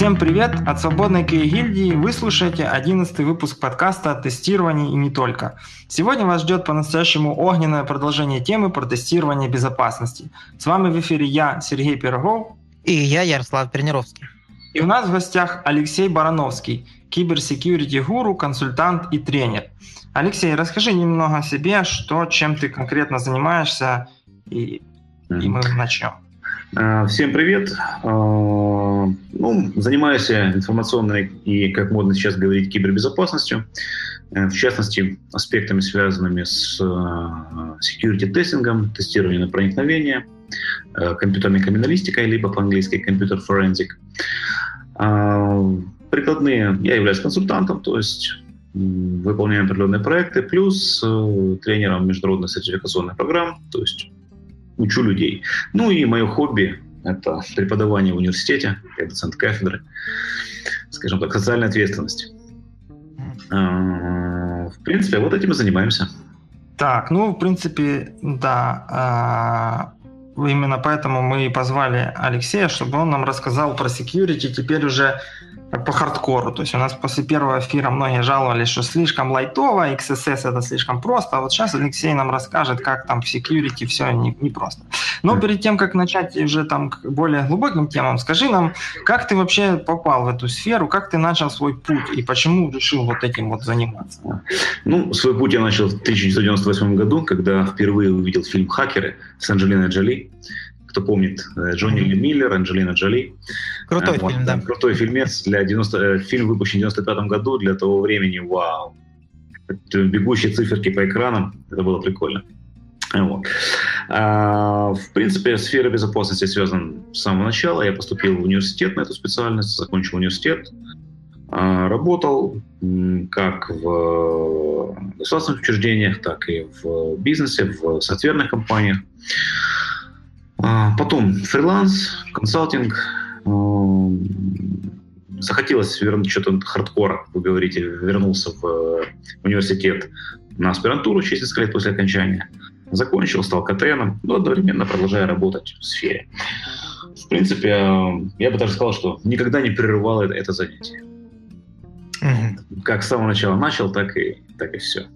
Всем привет! От Свободной КИ гильдии вы слушаете 11 выпуск подкаста о тестировании и не только. Сегодня вас ждет по-настоящему огненное продолжение темы про тестирование безопасности. С вами в эфире я, Сергей Пирогов. И я, Ярослав Пернировский. И у нас в гостях Алексей Барановский, киберсекьюрити-гуру, консультант и тренер. Алексей, расскажи немного о себе, что, чем ты конкретно занимаешься, и, и мы начнем. А, всем привет. А, ну, занимаюсь информационной и, как модно сейчас говорить, кибербезопасностью. Э, в частности, аспектами, связанными с а, security тестингом, тестированием на проникновение, э, компьютерной криминалистикой, либо по-английски компьютер forensic. Прикладные я являюсь консультантом, то есть выполняем определенные проекты, плюс э, тренером международных сертификационных программ, то есть учу людей. Ну и мое хобби – это преподавание в университете, я доцент кафедры, скажем так, социальная ответственность. А, в принципе, вот этим и занимаемся. Так, ну, в принципе, да. А, именно поэтому мы и позвали Алексея, чтобы он нам рассказал про security. Теперь уже по хардкору. То есть у нас после первого эфира многие жаловались, что слишком лайтово, XSS это слишком просто. А вот сейчас Алексей нам расскажет, как там в security все не, не просто. Но перед тем, как начать уже там к более глубоким темам, скажи нам, как ты вообще попал в эту сферу, как ты начал свой путь и почему решил вот этим вот заниматься? Ну, свой путь я начал в 1998 году, когда впервые увидел фильм «Хакеры» с Анджелиной Джоли кто помнит, э, Джонни Ли Миллер, Анджелина Джоли. Крутой вот, фильм, да. Крутой фильмец. Для 90... Э, фильм выпущен в 95 году, для того времени, вау. Бегущие циферки по экранам, это было прикольно. Вот. А, в принципе, сфера безопасности связана с самого начала. Я поступил в университет на эту специальность, закончил университет, а, работал как в государственных учреждениях, так и в бизнесе, в софтверных компаниях. А, потом фриланс, консалтинг. А, захотелось вернуть что-то хардкора, вы говорите, вернулся в э, университет на аспирантуру через несколько лет после окончания. Закончил, стал КТНом, но одновременно продолжая работать в сфере. В принципе, я бы даже сказал, что никогда не прерывал это, занятие. Как с самого начала начал, так и, так и все.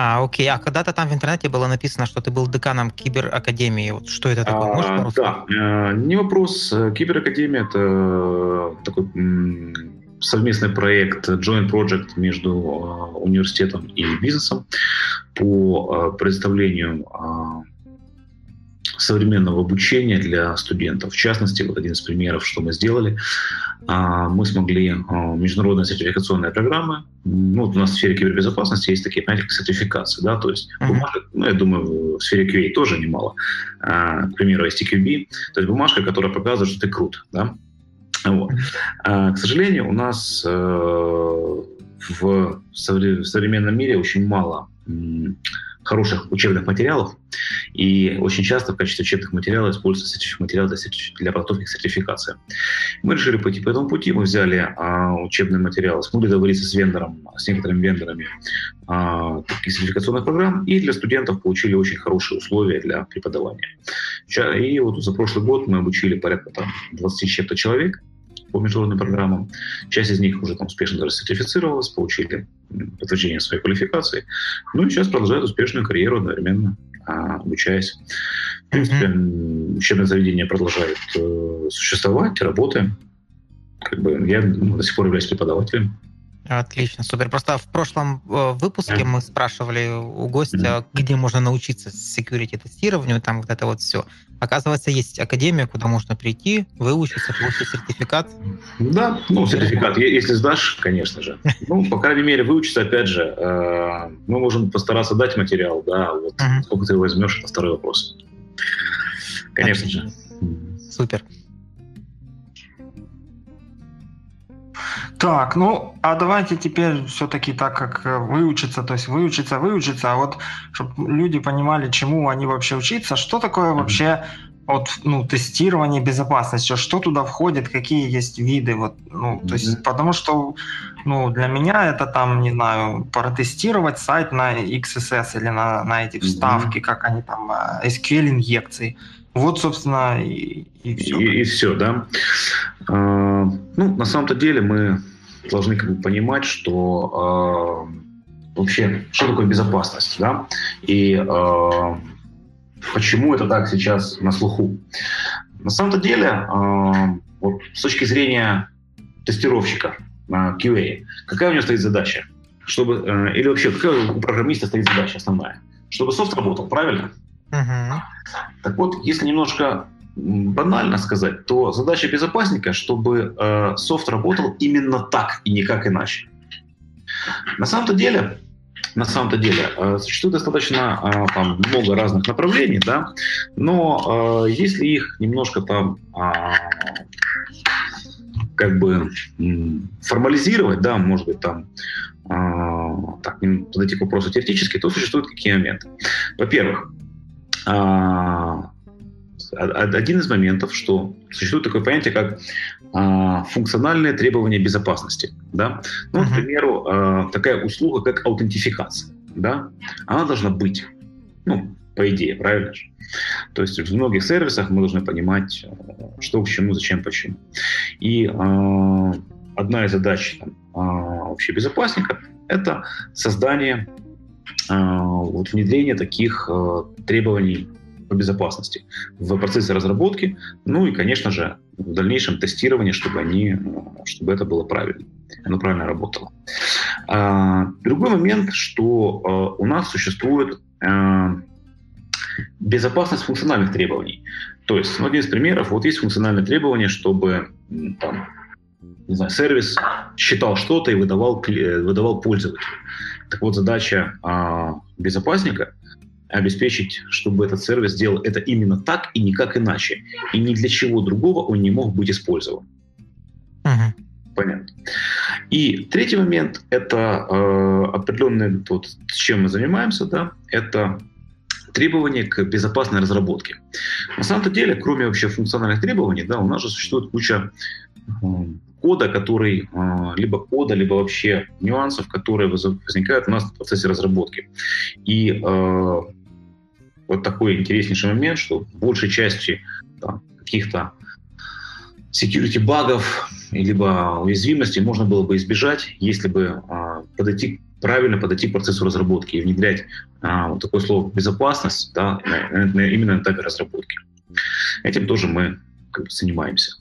А, окей. А когда-то там в интернете было написано, что ты был деканом киберакадемии. Вот что это такое? Можешь а, Да, э, не вопрос. Киберакадемия — это такой совместный проект, joint project между э, университетом и бизнесом по э, предоставлению современного обучения для студентов. В частности, вот один из примеров, что мы сделали, а, мы смогли а, международная сертификационная программа. Ну, вот у нас в сфере кибербезопасности есть такие, как сертификации, да, то есть бумажка, ну, я думаю, в сфере QA тоже немало. А, к примеру, STQB, то есть бумажка, которая показывает, что ты крут, да. Вот. К сожалению, у нас э, в современном мире очень мало хороших учебных материалов, и очень часто в качестве учебных материалов используются материалы для, для подготовки к сертификации. Мы решили пойти по этому пути, мы взяли а, учебные материалы, смогли договориться с вендором, с некоторыми вендорами а, таких сертификационных программ, и для студентов получили очень хорошие условия для преподавания. И вот за прошлый год мы обучили порядка там, 20 чем-то человек, по международным программам. Часть из них уже там успешно даже сертифицировалась, получили подтверждение своей квалификации. Ну и сейчас продолжают успешную карьеру одновременно, а, обучаясь. В принципе, mm-hmm. учебное заведение продолжает э, существовать, работаем. Как бы я ну, до сих пор являюсь преподавателем. Отлично, супер. Просто в прошлом э, выпуске мы спрашивали у гостя, где можно научиться security тестированию, там вот это вот все. Оказывается, есть академия, куда можно прийти, выучиться, получить сертификат. Да, ну, сертификат, если сдашь, конечно же. Ну, по крайней мере, выучиться, опять же, э, мы можем постараться дать материал, да, вот сколько ты возьмешь, это второй вопрос. Конечно же. Супер. Так, ну, а давайте теперь все-таки так, как э, выучиться, то есть выучиться, выучиться, а вот чтобы люди понимали, чему они вообще учиться, что такое вообще вот, ну, тестирование безопасности, что туда входит, какие есть виды, вот, ну, то есть, потому что, ну, для меня это там, не знаю, протестировать сайт на XSS или на, на эти вставки, как они там, SQL-инъекции, вот, собственно, и, и все. И, и все, да. Ну, на самом-то деле мы должны как бы понимать, что вообще, что такое безопасность, да, и почему это так сейчас на слуху. На самом-то деле, вот с точки зрения тестировщика, QA, какая у него стоит задача? Чтобы, или вообще, какая у программиста стоит задача основная? Чтобы софт работал, правильно? Uh-huh. Так вот, если немножко банально сказать, то задача безопасника, чтобы э, софт работал именно так и никак иначе. На самом-то деле, на самом-то деле э, существует достаточно э, там, много разных направлений, да, но э, если их немножко там э, как бы формализировать, да, может быть, там э, так, подойти к вопросу теоретически, то существуют какие моменты. Во-первых, один из моментов, что существует такое понятие, как а, функциональные требования безопасности. Да? Ну, uh-huh. к примеру, а, такая услуга, как аутентификация. Да? Она должна быть. Ну, по идее, правильно же? То есть в многих сервисах мы должны понимать, а, что к чему, зачем, почему. И э, одна из задач там, э, вообще безопасника – это создание, э, вот, внедрение таких э, требований по безопасности в процессе разработки, ну и, конечно же, в дальнейшем тестировании, чтобы, они, чтобы это было правильно, оно правильно работало. А, другой момент, что а, у нас существует а, безопасность функциональных требований. То есть, ну, один из примеров, вот есть функциональное требование, чтобы там, не знаю, сервис считал что-то и выдавал, выдавал пользователю. Так вот, задача а, безопасника обеспечить, чтобы этот сервис сделал это именно так и никак иначе. И ни для чего другого он не мог быть использован. Uh-huh. Понятно. И третий момент – это э, определенный, вот, с чем мы занимаемся, да, это требования к безопасной разработке. На самом-то деле, кроме вообще функциональных требований, да, у нас же существует куча кода, который, э, либо кода, либо вообще нюансов, которые возникают у нас в процессе разработки. И э, вот такой интереснейший момент, что большей части там, каких-то security багов либо уязвимостей можно было бы избежать, если бы а, подойти правильно подойти к процессу разработки и внедрять а, вот такое слово безопасность да, на, на, именно на этапе разработки. Этим тоже мы как бы, занимаемся.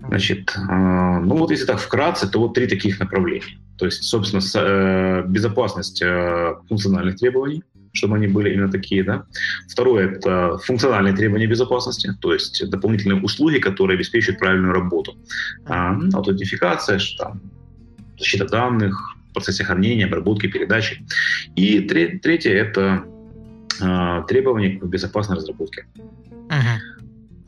Значит, а, ну вот если так вкратце, то вот три таких направления. То есть, собственно, э, безопасность э, функциональных требований, чтобы они были именно такие, да. Второе — это функциональные требования безопасности, то есть дополнительные услуги, которые обеспечивают правильную работу. А, аутентификация, там, защита данных, процессе хранения, обработки, передачи. И третье — это а, требования к безопасной разработке.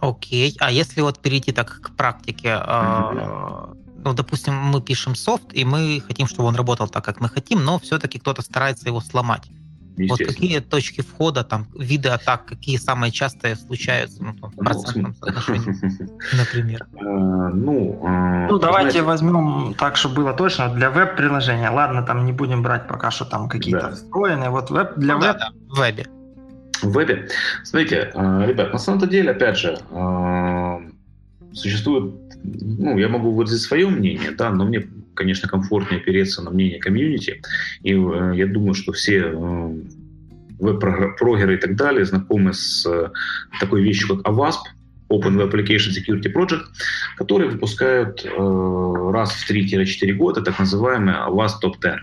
Окей. А если вот перейти так к практике, uh ну, допустим, мы пишем софт, и мы хотим, чтобы он работал так, как мы хотим, но все-таки кто-то старается его сломать. Вот какие точки входа, там, виды атак, какие самые частые случаются, ну, там, в ну, процентном соотношении, например? Э, ну, э, ну, давайте возьмем так, чтобы было точно, для веб-приложения. Ладно, там не будем брать пока что там какие-то встроенные. Вот веб для ну веб... в вебе. В вебе. Смотрите, э, ребят, на самом деле, опять же, существует, ну, я могу выразить свое мнение, да, но мне конечно, комфортнее опереться на мнение комьюнити. И э, я думаю, что все э, веб-прогеры и так далее знакомы с э, такой вещью, как AWASP, Open Web Application Security Project, которые выпускают э, раз в 3-4 года так называемый AWASP Top 10,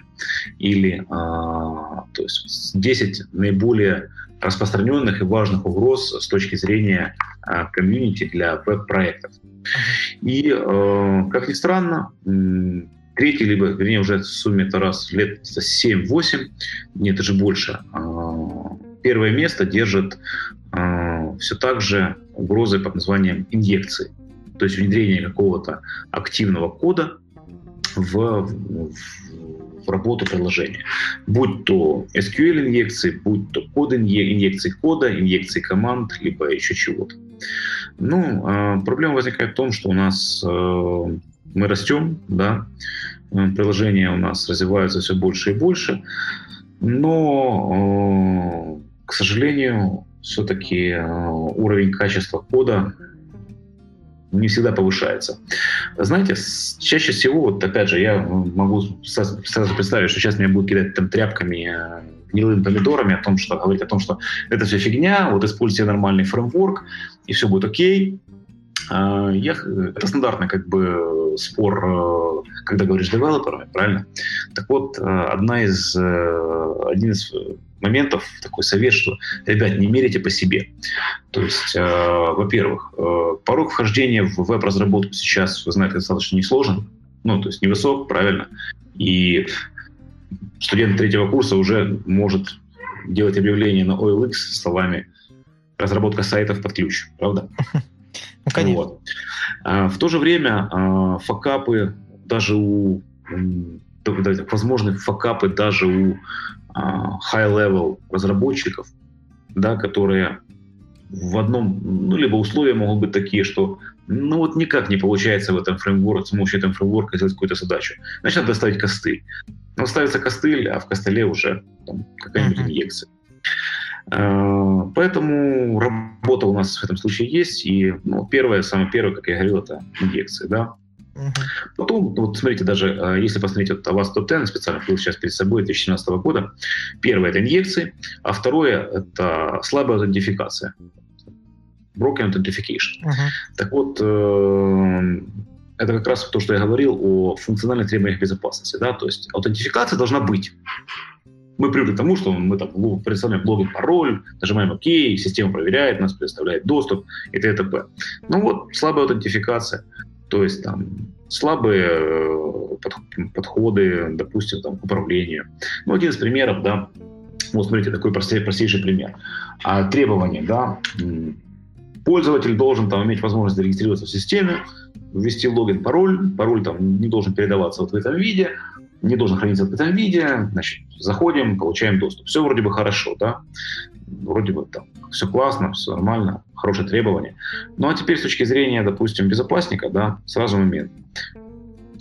или э, то есть 10 наиболее распространенных и важных угроз с точки зрения э, комьюнити для веб-проектов. И, э, как ни странно, третий, либо, вернее, уже в сумме это раз лет 7-8, нет, даже больше. А, первое место держит а, все так же угрозы под названием инъекции. То есть внедрение какого-то активного кода в, в, в работу приложения. Будь то SQL-инъекции, будь то код инъекции кода, инъекции команд, либо еще чего-то. Ну, а, проблема возникает в том, что у нас мы растем, да, э, приложения у нас развиваются все больше и больше, но, к сожалению, все-таки уровень качества кода не всегда повышается. Знаете, чаще всего, вот опять же, я могу сразу представить, что сейчас меня будут кидать там тряпками, э, гнилыми помидорами о том, что говорить о том, что это все фигня, вот используйте нормальный фреймворк, и все будет окей. А, я, это стандартный как бы спор, э, когда говоришь с девелоперами, правильно? Так вот, э, одна из, один из моментов такой совет, что, ребят, не мерите по себе. То есть, э, во-первых, э, порог вхождения в веб-разработку сейчас, вы знаете, достаточно несложен, ну, то есть невысок, правильно, и студент третьего курса уже может делать объявление на OLX с словами «разработка сайтов под ключ», правда? Ну, конечно. Вот. А, в то же время а, факапы даже у возможны факапы даже у high-level разработчиков, да, которые в одном, ну, либо условия могут быть такие, что ну вот никак не получается в этом фреймворке, с помощью этого фреймворка сделать какую-то задачу. Значит, надо ставить костыль. Но ставится костыль, а в костыле уже там, какая-нибудь инъекция. А, поэтому работа у нас в этом случае есть. И ну, первое, самое первое, как я говорил, это инъекции. Да? Угу. Потом, вот смотрите, даже а, если посмотреть вот вас топ-10, специально был сейчас перед собой 2017 года, первое – это инъекции, а второе – это слабая аутентификация. Broken Authentication. Uh-huh. Так вот, э, это как раз то, что я говорил о функциональных требованиях безопасности. Да? То есть аутентификация должна быть. Мы привыкли к тому, что мы там представляем логин, пароль, нажимаем ОК, система проверяет нас, предоставляет доступ и т.д. Ну вот, слабая аутентификация. То есть там слабые э, подходы, допустим, там, к управлению. Ну, один из примеров, да, вот смотрите, такой простей, простейший пример. А, требования, да, пользователь должен там иметь возможность зарегистрироваться в системе, ввести логин, пароль, пароль там не должен передаваться вот в этом виде, не должен храниться в этом виде, значит, заходим, получаем доступ. Все вроде бы хорошо, да, вроде бы там все классно, все нормально, хорошее требование. Ну а теперь с точки зрения, допустим, безопасника, да, сразу момент.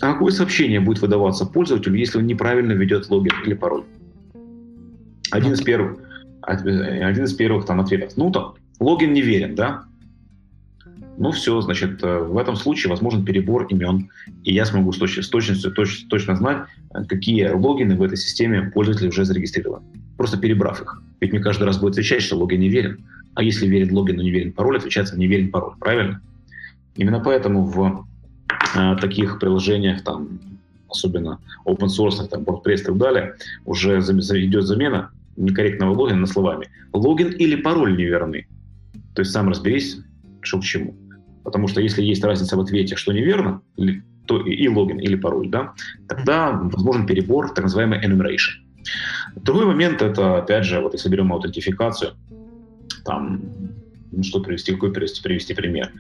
А какое сообщение будет выдаваться пользователю, если он неправильно ведет логин или пароль? Один из первых, один из первых там ответов. Ну там, логин неверен, да? Ну все, значит, э, в этом случае возможен перебор имен, и я смогу с, точ- с точностью точ- точно знать, э, какие логины в этой системе пользователь уже зарегистрирован, просто перебрав их. Ведь мне каждый раз будет отвечать, что логин не верен. А если верен логин, но не верен пароль, отвечается не верен пароль, правильно? Именно поэтому в э, таких приложениях, там, особенно open source, там, WordPress и так далее, уже идет замена некорректного логина на словами «логин или пароль неверны». То есть сам разберись, что к чему. Потому что если есть разница в ответе, что неверно, то и логин, или пароль, да, тогда возможен перебор, так называемый enumeration. Другой момент это, опять же, вот если берем аутентификацию, там, ну что привести, какой привести, привести пример?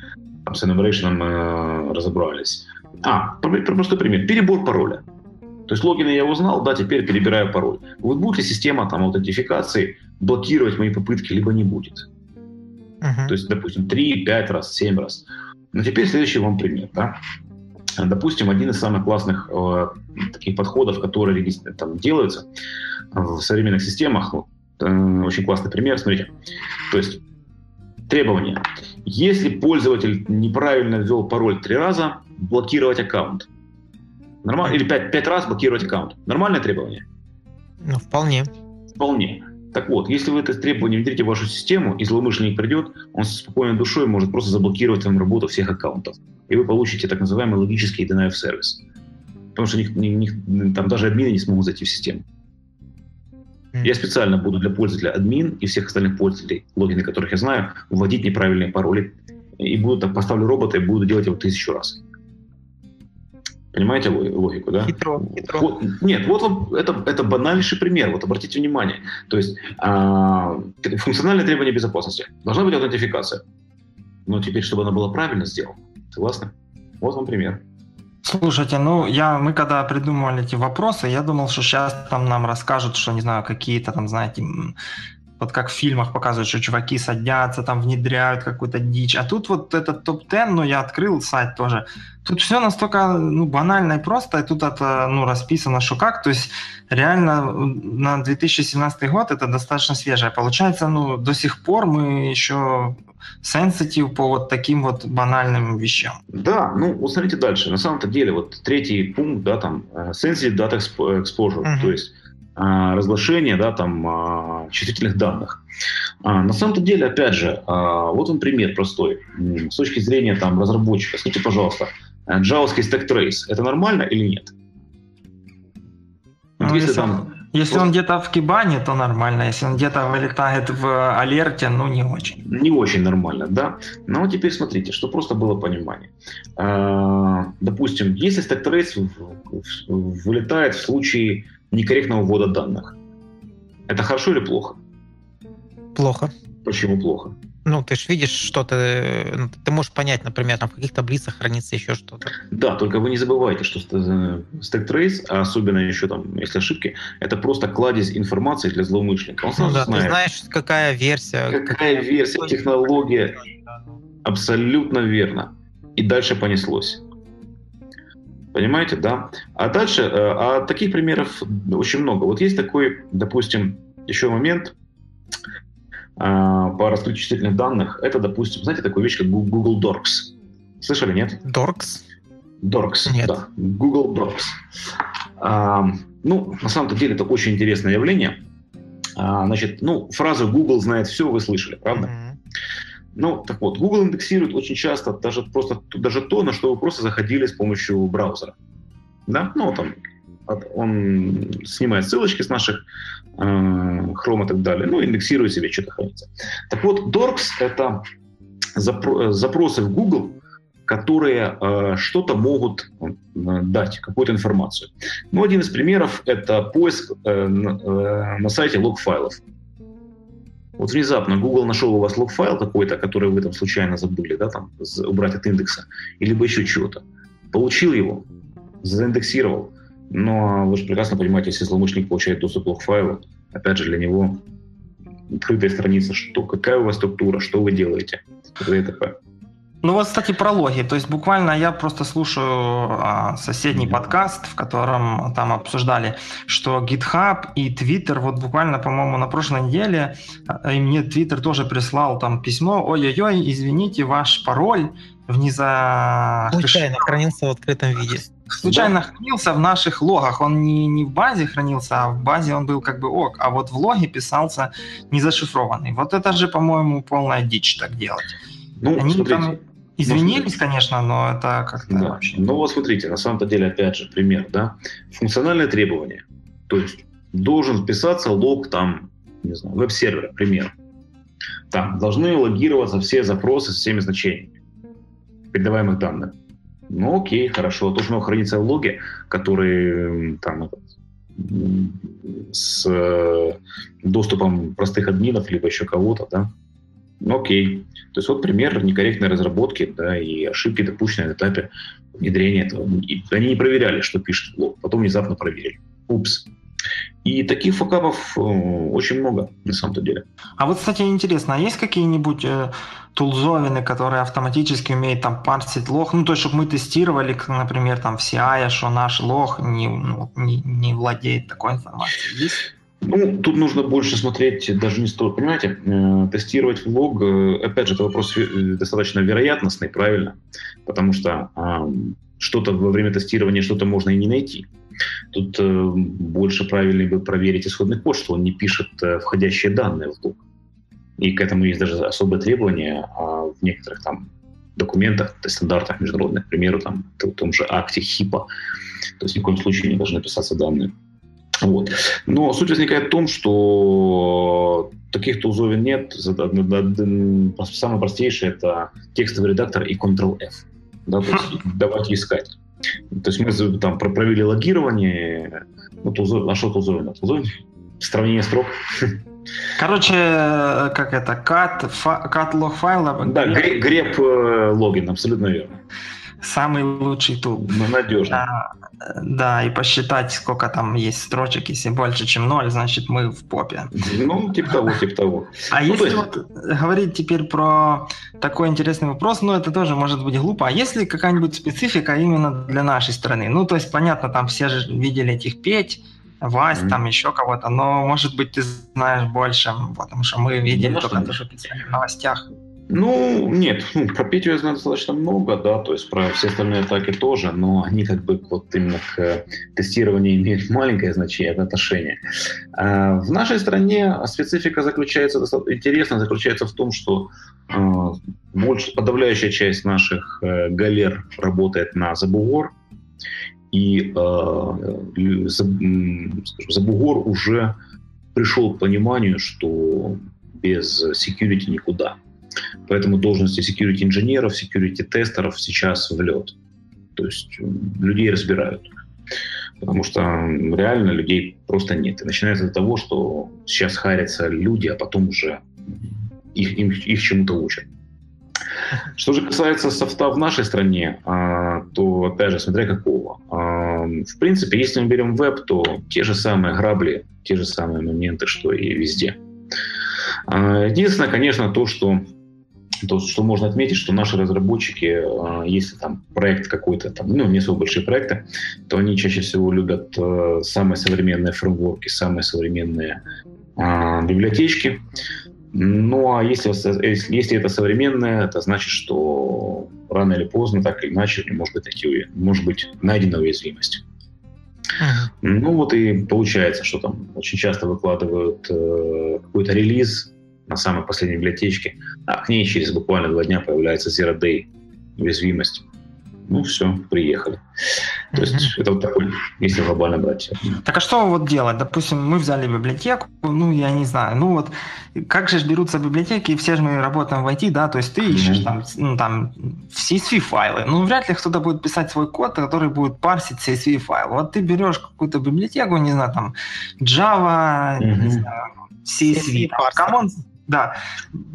Там с enumeration мы э, разобрались. А, простой пример. Перебор пароля. То есть логин я узнал, да, теперь перебираю пароль. Вот будет ли система там аутентификации блокировать мои попытки, либо не будет. Uh-huh. То есть, допустим, 3, 5 раз, 7 раз. Но теперь следующий вам пример. Да? Допустим, один из самых классных э, таких подходов, которые там делаются в современных системах, вот, э, очень классный пример, смотрите. То есть требование. Если пользователь неправильно ввел пароль три раза, блокировать аккаунт. Нормально? Или пять, пять раз блокировать аккаунт. Нормальное требование? Ну, вполне. Вполне. Так вот, если вы это требование внедрите в вашу систему, и злоумышленник придет, он со спокойной душой может просто заблокировать вам работу всех аккаунтов. И вы получите так называемый логический deny of service. Потому что них, них, там даже админы не смогут зайти в систему. Я специально буду для пользователя админ и всех остальных пользователей, логины которых я знаю, вводить неправильные пароли. И буду так, поставлю робота и буду делать его тысячу раз. Понимаете логику, да? Хитро, хитро. Вот, нет, вот вам это, это банальнейший пример. Вот обратите внимание. То есть а, функциональное требование безопасности. Должна быть аутентификация. Но теперь, чтобы она была правильно сделана. Согласны? Вот вам пример. Слушайте, ну я, мы когда придумывали эти вопросы, я думал, что сейчас там нам расскажут, что, не знаю, какие-то там, знаете, вот как в фильмах показывают, что чуваки садятся, там внедряют какую-то дичь. А тут вот этот топ-10, ну, я открыл сайт тоже. Тут все настолько ну, банально и просто, и тут это ну, расписано, что как. То есть реально на 2017 год это достаточно свежее. Получается, ну, до сих пор мы еще sensitive по вот таким вот банальным вещам. Да, ну вот смотрите дальше. На самом-то деле вот третий пункт, да, там э, sensitive data exposure, uh-huh. то есть а, разглашение, да, там а, чувствительных данных. А, на самом-то деле, опять же, вот он пример простой. С точки зрения там разработчика, скажите, пожалуйста, джавовский stack trace это нормально или нет? Ну, если, если там если он где-то в Кибане, то нормально. Если он где-то вылетает в алерте, ну не очень. Не очень нормально, да. Но теперь смотрите, что просто было понимание. Допустим, если stack trace вылетает в случае некорректного ввода данных, это хорошо или плохо? Плохо. Почему плохо? Ну, ты же видишь что-то, ну, ты можешь понять, например, там в каких таблицах хранится еще что-то. Да, только вы не забывайте, что stack trace, а особенно еще там, если ошибки, это просто кладезь информации для злоумышленника. Он ну, да, знает, ты знаешь, какая версия. Какая, какая версия, технология. Абсолютно верно. И дальше понеслось. Понимаете, да? А дальше, э, а таких примеров очень много. Вот есть такой, допустим, еще момент, а, по раскрытию чувствительных данных, это, допустим, знаете, такую вещь, как Google Docs. Слышали, нет? Docs? Docs, нет. да. Google Docs. А, ну, на самом-то деле, это очень интересное явление. А, значит, ну, фразу Google знает все, вы слышали, правда? Mm-hmm. Ну, так вот, Google индексирует очень часто даже просто даже то, на что вы просто заходили с помощью браузера. Да, ну, там, он снимает ссылочки с наших э, Chrome и так далее, ну, индексирует себе, что-то хранится. Так вот, Dorks — это запро- запросы в Google, которые э, что-то могут э, дать, какую-то информацию. Ну, один из примеров — это поиск э, э, на сайте лог-файлов. Вот внезапно Google нашел у вас лог-файл какой-то, который вы там случайно забыли, да, там, убрать от индекса, или бы еще чего-то. Получил его, заиндексировал, но вы же прекрасно понимаете, если злоумышленник получает доступ к файлу, опять же, для него открытая страница, что, какая у вас структура, что вы делаете, и т.п. Ну вот, кстати, про логи. То есть буквально я просто слушаю а, соседний подкаст, в котором там обсуждали, что GitHub и Twitter, вот буквально, по-моему, на прошлой неделе, а, и мне Twitter тоже прислал там письмо, ой-ой-ой, извините, ваш пароль в за... Случайно хранился в открытом виде случайно да. хранился в наших логах. Он не, не в базе хранился, а в базе он был как бы ок. А вот в логе писался не зашифрованный. Вот это же, по-моему, полная дичь так делать. Ну, Они смотрите, там извинились, ну, конечно, но это как-то да. вообще... Ну вот смотрите, на самом-то деле, опять же, пример, да. Функциональное требование. То есть должен писаться лог там, не знаю, веб-сервера, пример. Там должны логироваться все запросы с всеми значениями передаваемых данных. Ну окей, хорошо. То, что оно хранится в логе, который там с э, доступом простых админов, либо еще кого-то, да, ну окей. То есть вот пример некорректной разработки, да, и ошибки, допущенные на этапе внедрения этого. И они не проверяли, что пишет лог, потом внезапно проверили. Упс. И таких факапов э, очень много, на самом-то деле. А вот, кстати, интересно, а есть какие-нибудь э, тулзовины, которые автоматически умеют там парсить лог, ну, то есть, чтобы мы тестировали, например, там в CI, что наш лог не, ну, не, не владеет такой информацией? Есть? Ну, тут нужно больше смотреть, даже не стоит, понимаете, э, тестировать в лог, э, опять же, это вопрос э, достаточно вероятностный, правильно, потому что э, что-то во время тестирования, что-то можно и не найти. Тут э, больше правильно бы проверить исходный код, что он не пишет э, входящие данные в лог. И к этому есть даже особые требования а в некоторых там документах, стандартах международных, к примеру, там, в том же акте ХИПа. То есть ни в коем случае не должны писаться данные. Вот. Но суть возникает в том, что таких тулзовин нет. Самое простейшее – это текстовый редактор и Ctrl-F. Да, то есть давайте искать. То есть мы там провели логирование, ну, тулзов, нашел тулзовин, тулзовин, сравнение строк. Короче, как это, cat, cat лог файла. Да, греб э, логин, абсолютно верно. Самый лучший тул. Ну, надежно. А, да, и посчитать, сколько там есть строчек. Если больше, чем ноль, значит, мы в попе. Ну, типа того, типа того. А ну, если есть... вот говорить теперь про такой интересный вопрос, ну, это тоже может быть глупо. А есть ли какая-нибудь специфика именно для нашей страны? Ну, то есть, понятно, там все же видели этих петь, Вась, mm-hmm. там еще кого-то, но, может быть, ты знаешь больше, потому что мы видели ну, только то, что писали в новостях. Ну, нет, ну, про Петю я знаю достаточно много, да, то есть про все остальные атаки тоже, но они как бы вот именно к тестированию имеют маленькое значение, отношение. А в нашей стране специфика заключается, интересно, заключается в том, что э, больше, подавляющая часть наших э, галер работает на забугор, и э, забугор уже пришел к пониманию, что без security никуда. Поэтому должности security инженеров, security тестеров сейчас в лед. То есть людей разбирают. Потому что реально людей просто нет. И начинается с того, что сейчас харятся люди, а потом уже их, их, их чему-то учат. Что же касается софта в нашей стране, а, то, опять же, смотря какого. А, в принципе, если мы берем веб, то те же самые грабли, те же самые моменты, что и везде. А, единственное, конечно, то, что то, что можно отметить, что наши разработчики, а, если там проект какой-то, там, ну, не особо большие проекты, то они чаще всего любят э, самые современные фреймворки, самые современные а, библиотечки. Ну, а если, если, это современное, это значит, что рано или поздно, так или иначе, может быть, найти, может быть найдена уязвимость. Ну вот и получается, что там очень часто выкладывают э, какой-то релиз, на самой последней библиотечке, а к ней через буквально два дня появляется Zero Day уязвимость. Ну, все, приехали. То есть mm-hmm. это вот такой, если глобально брать. Так а что вот делать? Допустим, мы взяли библиотеку, ну, я не знаю, ну вот как же берутся библиотеки, все же мы работаем в IT, да, то есть ты ищешь mm-hmm. там, ну, там CSV файлы, ну, вряд ли кто-то будет писать свой код, который будет парсить CSV файл. Вот ты берешь какую-то библиотеку, не знаю, там Java, mm-hmm. не знаю, CSV, там, common, да.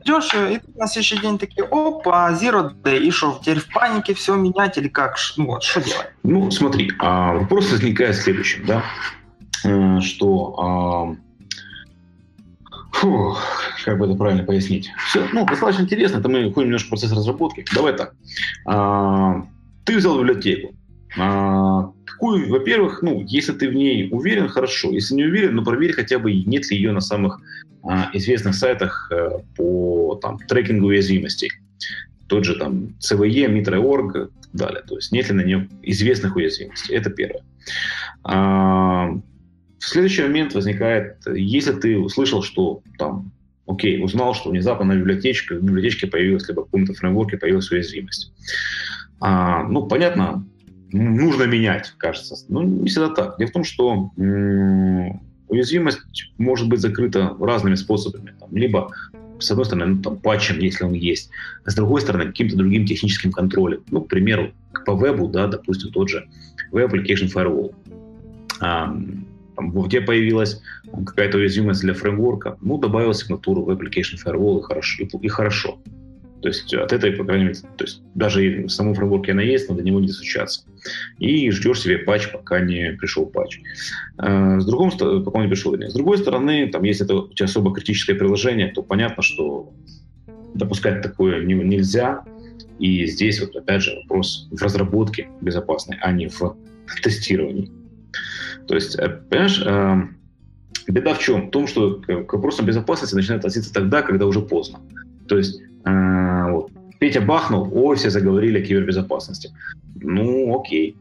Идешь, и на следующий день такие, опа, Zero Day, и что, теперь в панике все менять или как? Ну вот, что делать? Ну, смотри, а, вопрос возникает следующим, да, э, что, а, фу, как бы это правильно пояснить? Все, ну, достаточно интересно, это мы ходим немножко в процесс разработки. Давай так. А, ты взял библиотеку, а, какую, во-первых, ну, если ты в ней уверен, хорошо. Если не уверен, ну, проверь хотя бы, нет ли ее на самых а, известных сайтах э, по там, трекингу уязвимостей. Тот же там CVE, Mitre.org и так далее. То есть нет ли на нее известных уязвимостей. Это первое. А, в следующий момент возникает, если ты услышал, что там окей, узнал, что внезапно на библиотечке, в библиотечке появилась, либо в каком-то фреймворке появилась уязвимость. А, ну, понятно, нужно менять, кажется. Но не всегда так. Дело в том, что уязвимость может быть закрыта разными способами. Там, либо, с одной стороны, ну, там, патчем, если он есть, а с другой стороны, каким-то другим техническим контролем. Ну, к примеру, по вебу, да, допустим, тот же Web Application Firewall. А, там, где появилась какая-то уязвимость для фреймворка, ну, добавил сигнатуру Web Application Firewall и хорошо. И, и хорошо. То есть от этой, по крайней мере, то есть даже в самом фреймворке она есть, но до него не достучаться. И ждешь себе патч, пока не пришел патч. А, с другой стороны, пока не пришел. С другой стороны, там, если это у тебя особо критическое приложение, то понятно, что допускать такое не, нельзя. И здесь вот опять же вопрос в разработке безопасной, а не в тестировании. То есть, э, понимаешь, э, беда в чем? В том, что к вопросам безопасности начинают относиться тогда, когда уже поздно. То есть а, вот. Петя бахнул, ой, все заговорили о кибербезопасности. Ну, окей.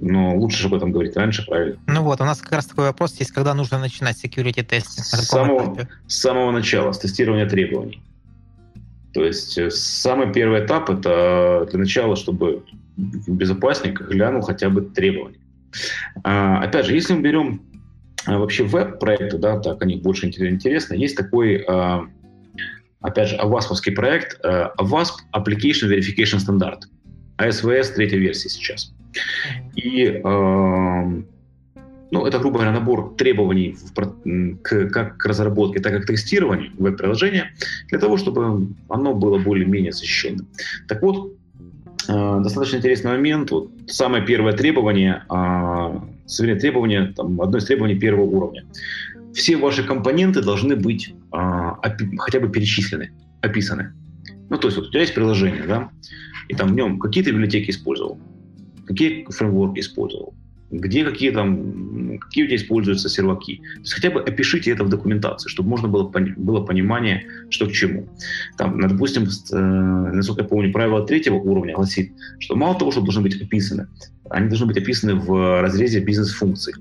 Но лучше же об этом говорить раньше, правильно? Ну вот, у нас как раз такой вопрос есть, когда нужно начинать security тестинг. С самого, с самого начала, с тестирования требований. То есть э, самый первый этап – это для начала, чтобы безопасник глянул хотя бы требования. А, опять же, если мы берем а, вообще веб-проекты, да, так о них больше интересно, есть такой а, опять же, авасповский проект, AWASP э, Application Verification Standard, ASVS третья версия сейчас. И эм, ну, это, грубо говоря, набор требований в, к, как к разработке, так и к тестированию веб-приложения, для того, чтобы оно было более-менее защищенным. Так вот, э, достаточно интересный момент. Вот самое первое требование, э, требование, там, одно из требований первого уровня все ваши компоненты должны быть а, опи- хотя бы перечислены, описаны. Ну, то есть вот у тебя есть приложение, да, и там в нем какие то библиотеки использовал, какие фреймворки использовал, где какие там, какие у тебя используются серваки. То есть хотя бы опишите это в документации, чтобы можно было, было понимание, что к чему. Там, допустим, э, насколько я помню, правило третьего уровня гласит, что мало того, что должны быть описаны, они должны быть описаны в разрезе бизнес-функций.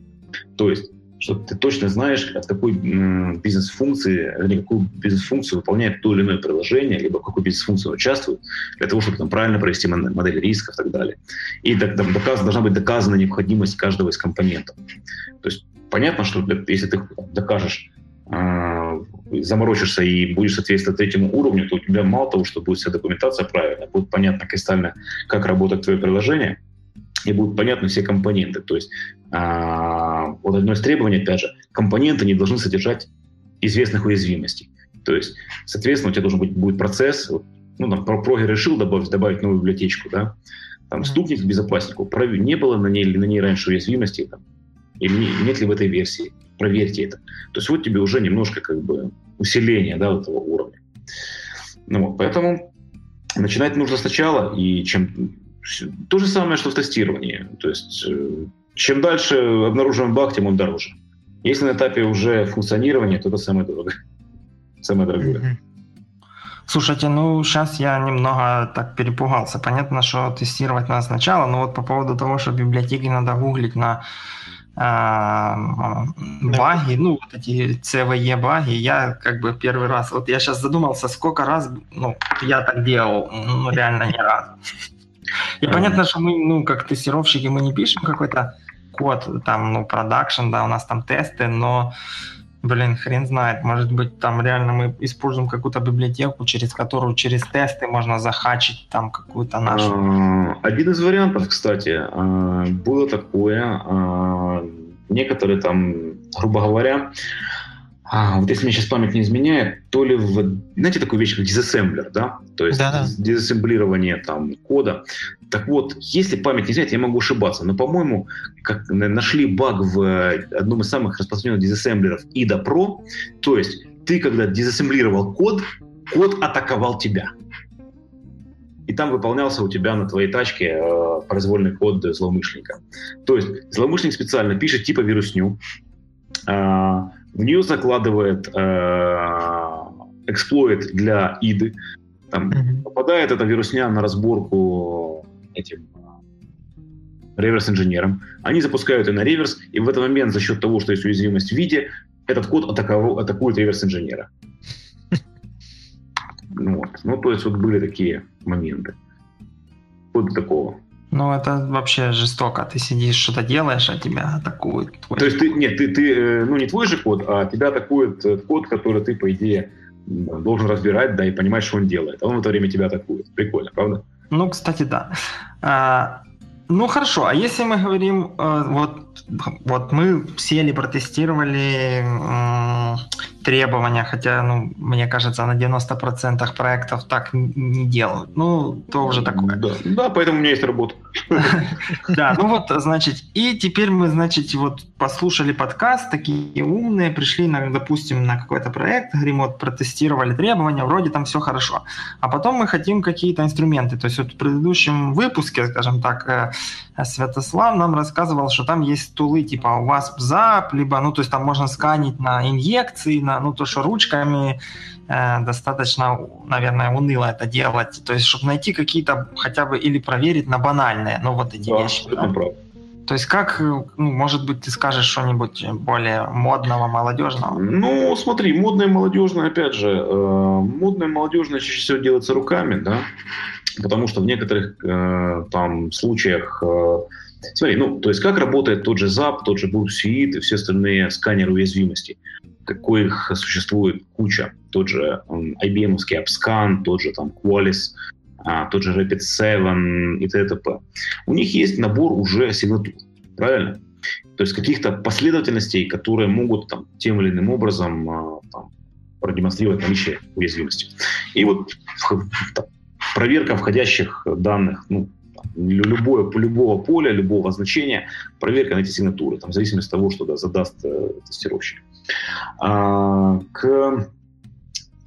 То есть что ты точно знаешь, от какой бизнес-функции, или какую бизнес-функцию выполняет то или иное приложение, либо в какой бизнес-функции участвует, для того, чтобы там, правильно провести модель рисков и так далее. И там, доказ, должна быть доказана необходимость каждого из компонентов. То есть понятно, что если ты докажешь, э, заморочишься и будешь соответствовать третьему уровню, то у тебя мало того, что будет вся документация правильная, будет понятно кристально, как работает твое приложение, и будут понятны все компоненты. То есть а, вот одно из требований, опять же, компоненты не должны содержать известных уязвимостей. То есть, соответственно, у тебя должен быть будет процесс, ну, там, про проги решил добавить, добавить новую библиотечку, да, там, стукнет к безопаснику, пров... не было на ней, на ней раньше уязвимости, там, или нет ли в этой версии, проверьте это. То есть вот тебе уже немножко как бы усиление, да, этого уровня. Ну, вот, поэтому начинать нужно сначала, и чем то же самое, что в тестировании. То есть э, чем дальше обнаруживаем баг, тем он дороже. Если на этапе уже функционирования, то это самое дорогое. Самое дорогое. Слушайте, ну сейчас я немного так перепугался. Понятно, что тестировать надо сначала, но вот по поводу того, что библиотеки надо гуглить на э, баги, ну вот эти CVE баги, я как бы первый раз, вот я сейчас задумался, сколько раз, ну я так делал, ну реально не раз. И понятно, что мы, ну, как тестировщики, мы не пишем какой-то код, там, ну, продакшн, да, у нас там тесты, но, блин, хрен знает, может быть, там реально мы используем какую-то библиотеку, через которую, через тесты можно захачить там какую-то нашу. А, один из вариантов, кстати, а, было такое, а, некоторые там, грубо говоря, а, вот если мне сейчас память не изменяет, то ли в, знаете, такую вещь, как дизассемблер, да? То есть да, да. дизассемблирование там кода. Так вот, если память не изменяет, я могу ошибаться, но, по-моему, как нашли баг в одном из самых распространенных дизассемблеров IDA Pro, то есть ты, когда дизассемблировал код, код атаковал тебя. И там выполнялся у тебя на твоей тачке э, произвольный код злоумышленника. То есть злоумышленник специально пишет типа вирусню, э, в нее закладывает э, эксплойт для иды, там mm-hmm. попадает эта вирусня на разборку этим э, реверс-инженерам. Они запускают ее на реверс, и в этот момент за счет того, что есть уязвимость в виде, этот код атаку, атакует реверс-инженера. Вот. ну, то есть вот были такие моменты. Вот такого. Ну, это вообще жестоко. Ты сидишь, что-то делаешь, а тебя атакуют. То есть ты, нет, ты, ты, э, ну, не твой же код, а тебя атакует э, код, который ты, по идее, должен разбирать, да, и понимать, что он делает. А он в это время тебя атакует. Прикольно, правда? Ну, кстати, да. Ну, хорошо. А если мы говорим, э, вот, вот мы сели, протестировали требования, хотя, ну, мне кажется, на 90% проектов так не делают. Ну, то уже такое. Да, да поэтому у меня есть работа. Да, ну вот, значит, и теперь мы, значит, вот послушали подкаст, такие умные, пришли, на, допустим, на какой-то проект, говорим, вот, протестировали требования, вроде там все хорошо. А потом мы хотим какие-то инструменты. То есть вот в предыдущем выпуске, скажем так, э, Святослав нам рассказывал, что там есть тулы типа WASP-ZAP, либо, ну, то есть там можно сканить на инъекции, на, ну, то, что ручками э, достаточно, наверное, уныло это делать. То есть, чтобы найти какие-то хотя бы или проверить на банальные, ну, вот эти да, вещи. Это да? То есть как, ну, может быть, ты скажешь что-нибудь более модного, молодежного? Ну, смотри, модное, молодежное, опять же, э, модное, молодежное чаще всего делается руками, да, потому что в некоторых э, там случаях э, Смотри, ну, то есть как работает тот же ZAP, тот же BootSuite и все остальные сканеры уязвимости какой их существует куча. Тот же IBM AppScan, тот же там Qualys, тот же Rapid7 и т.д. У них есть набор уже сигнатур, правильно? То есть каких-то последовательностей, которые могут там, тем или иным образом а, там, продемонстрировать наличие уязвимости. И вот там, проверка входящих данных, ну, любое, любого поля, любого значения, проверка на эти сигнатуры, там, в зависимости от того, что да, задаст э, тестировщик. А, к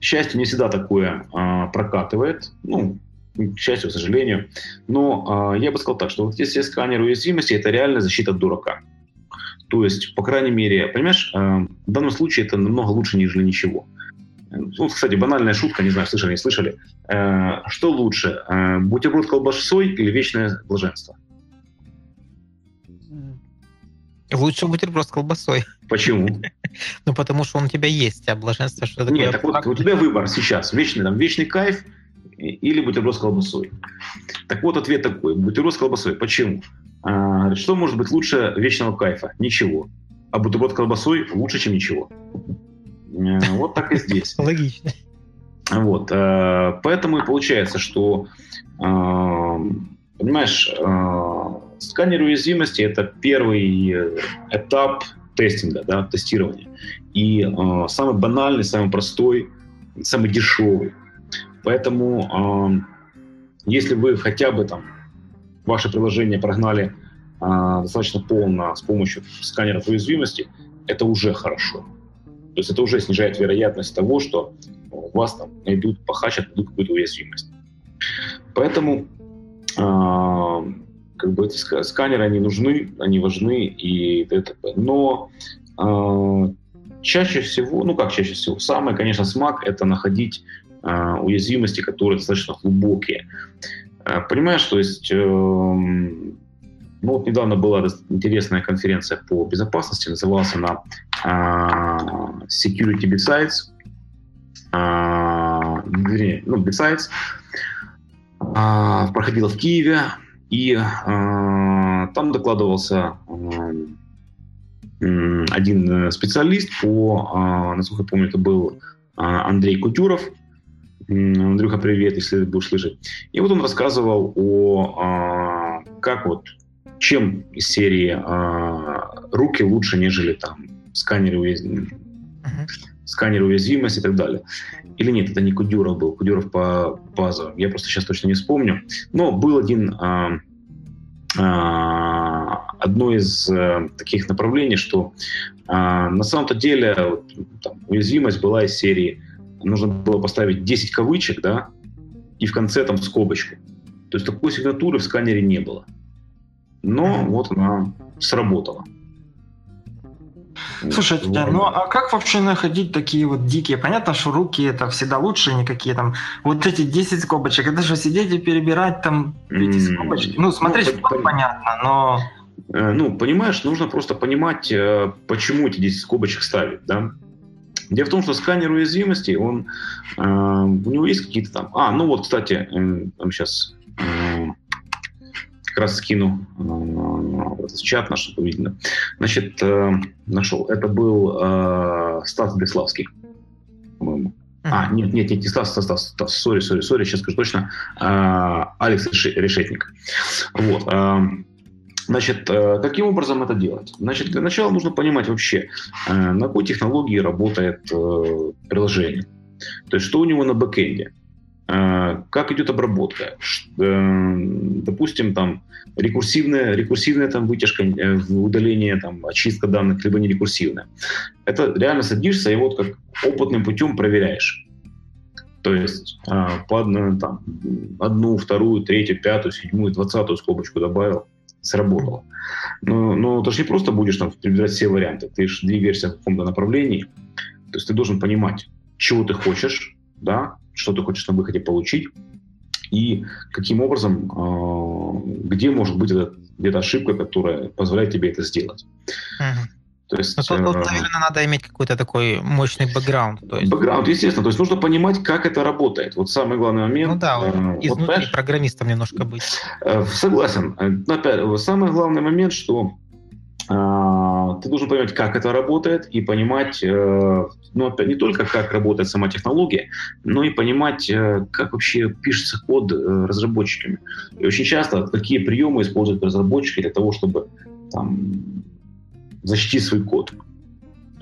счастью, не всегда такое а, прокатывает. Ну, к счастью, к сожалению. Но э, я бы сказал так, что вот если сканер уязвимости, это реально защита от дурака. То есть, по крайней мере, понимаешь, э, в данном случае это намного лучше, нежели ничего. Ну, кстати, банальная шутка, не знаю, слышали, не слышали. Э, что лучше, э, бутерброд колбасой или вечное блаженство? Лучше бутерброд с колбасой. Почему? Ну, потому что он у тебя есть, а блаженство что такое? Нет, так вот, у тебя выбор сейчас. Вечный, там, вечный кайф или бутерброд с колбасой. Так вот, ответ такой. Бутерброд с колбасой. Почему? А, что может быть лучше вечного кайфа? Ничего. А бутерброд с колбасой лучше, чем ничего. Э, вот так и здесь. Логично. Вот. Э, поэтому и получается, что, э, понимаешь, сканер уязвимости – это первый этап тестинга, да, тестирования. И самый банальный, самый простой, самый дешевый. Поэтому, если вы хотя бы там ваше приложение прогнали достаточно полно с помощью сканера уязвимости, это уже хорошо. То есть это уже снижает вероятность того, что у вас там найдут, похачат, найдут какую-то уязвимость. Поэтому э, как бы эти сканеры, они нужны, они важны и т.д. Но э, чаще всего, ну как чаще всего, самое, конечно, смак – это находить э, уязвимости, которые достаточно глубокие. Э, понимаешь, то есть э, ну вот недавно была интересная конференция по безопасности, называлась она uh, Security Besides, вернее, ну, Besides, uh, проходила в Киеве, и uh, там докладывался uh, один специалист по, uh, насколько я помню, это был Андрей Кутюров, Андрюха, привет, если ты будешь слышать. И вот он рассказывал о, как вот чем из серии э, руки лучше, нежели там сканеры, уяз... uh-huh. сканеры уязвимости и так далее. Или нет, это не Кудюров был, Кудюров по базовым. Я просто сейчас точно не вспомню. Но был один э, одно из э, таких направлений, что э, на самом-то деле вот, там, уязвимость была из серии нужно было поставить 10 кавычек, да, и в конце там скобочку. То есть такой сигнатуры в сканере не было но вот она сработала. Слушайте, вот. ну а как вообще находить такие вот дикие? Понятно, что руки это всегда лучше, никакие там. Вот эти 10 скобочек, это же сидеть и перебирать там эти скобочки. Ну, смотреть ну, по- понятно, но... Э, ну, понимаешь, нужно просто понимать, э, почему эти 10 скобочек ставить, да? Дело в том, что сканер уязвимости, он, э, у него есть какие-то там... А, ну вот, кстати, там сейчас как раз скину э, в чат наш, чтобы видно. Значит, э, нашел. Это был э, Стас Беславский, по-моему. А, нет, нет, нет, не Стас, Стас, Стас, Стас, сори, сори, сори, сейчас скажу точно. Э, Алекс Решетник. Вот. Э, Значит, э, каким образом это делать? Значит, для начала нужно понимать вообще, э, на какой технологии работает э, приложение. То есть, что у него на бэкэнде. Как идет обработка? Допустим, там рекурсивная, рекурсивная там вытяжка, удаление, там, очистка данных, либо не рекурсивная. Это реально садишься и вот как опытным путем проверяешь. То есть по там, одну, вторую, третью, пятую, седьмую, двадцатую скобочку добавил, сработало. Но, но ты же не просто будешь там перебирать все варианты, ты же двигаешься в каком-то направлении. То есть ты должен понимать, чего ты хочешь, да, что ты хочешь на выходе получить, и каким образом, э, где может быть эта, где-то ошибка, которая позволяет тебе это сделать. Угу. То есть, ну, тут, тут, э, наверное, надо иметь какой-то такой мощный бэкграунд. Есть... Бэкграунд, естественно. То есть нужно понимать, как это работает. Вот самый главный момент. Ну да, э, изнутри вот, программистом немножко быть. Э, согласен. Опять, самый главный момент, что а, ты должен понимать, как это работает, и понимать, э, ну, опять, не только как работает сама технология, но и понимать, э, как вообще пишется код э, разработчиками. И очень часто какие приемы используют разработчики для того, чтобы там, защитить свой код.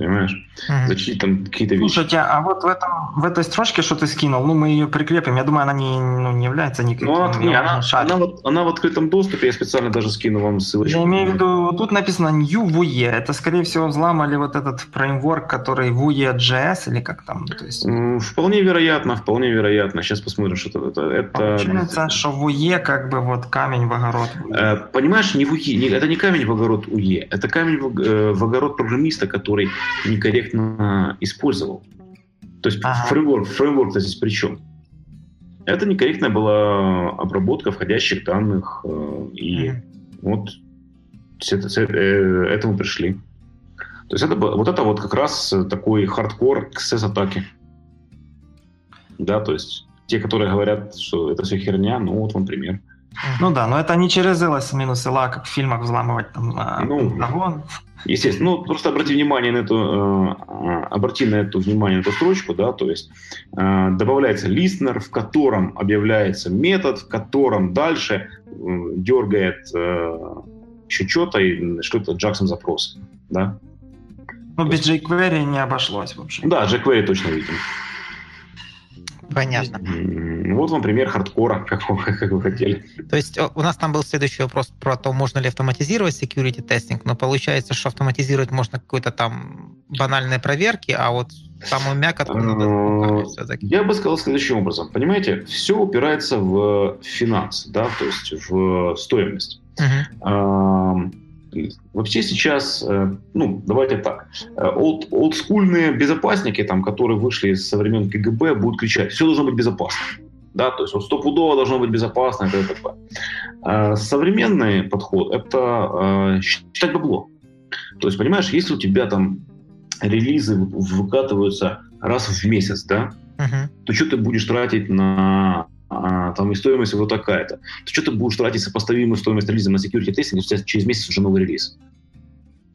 Понимаешь? Угу. Зачем там какие-то вещи? Слушайте, а вот в, этом, в этой строчке, что ты скинул, ну, мы ее прикрепим. Я думаю, она не, ну, не является никаким... Ну, от, не, она, она, вот, она в открытом доступе, я специально даже скину вам ссылочку. Я имею в виду, тут написано New Vue. Это, скорее всего, взломали вот этот фреймворк, который Vue.js или как там? То есть... Вполне вероятно, вполне вероятно. Сейчас посмотрим, что это. это... Получается, что Vue как бы вот камень в огород. Э, понимаешь, не Vue, не, это не камень в огород Vue, это камень в, э, в огород программиста, который некорректно использовал. То есть ага. фреймворк, фреймворк здесь при чем? Это некорректная была обработка входящих данных, э, и ага. вот с, с, э, этому пришли. То есть это, вот это вот как раз такой хардкор XS-атаки. Да, то есть те, которые говорят, что это все херня, ну вот вам пример. Ну да, но это не через LS минус LA, как в фильмах взламывать там а, ну, Пентагон. Естественно, ну просто обрати внимание на эту, э, обрати на эту внимание на эту строчку, да, то есть э, добавляется листнер, в котором объявляется метод, в котором дальше э, дергает э, еще что-то и что-то Джаксон запрос, да. Ну без jQuery не обошлось, в общем. Да, jQuery точно видим. Понятно. Вот вам пример хардкора, как, как вы хотели. То есть у нас там был следующий вопрос про то, можно ли автоматизировать security тестинг, но получается, что автоматизировать можно какой-то там банальные проверки, а вот самую мякотку а, Я бы сказал следующим образом. Понимаете, все упирается в финанс, да, то есть в стоимость. Uh-huh. Вообще сейчас, э, ну, давайте так, олд, э, олдскульные безопасники, там, которые вышли со времен КГБ, будут кричать, все должно быть безопасно. Да, то есть вот стопудово должно быть безопасно, это такое. А современный подход – это э, считать бабло. То есть, понимаешь, если у тебя там релизы выкатываются раз в месяц, да, uh-huh. то что ты будешь тратить на а, там и стоимость вот такая-то, то что ты будешь тратить сопоставимую стоимость релиза на security тестинг, если через месяц уже новый релиз?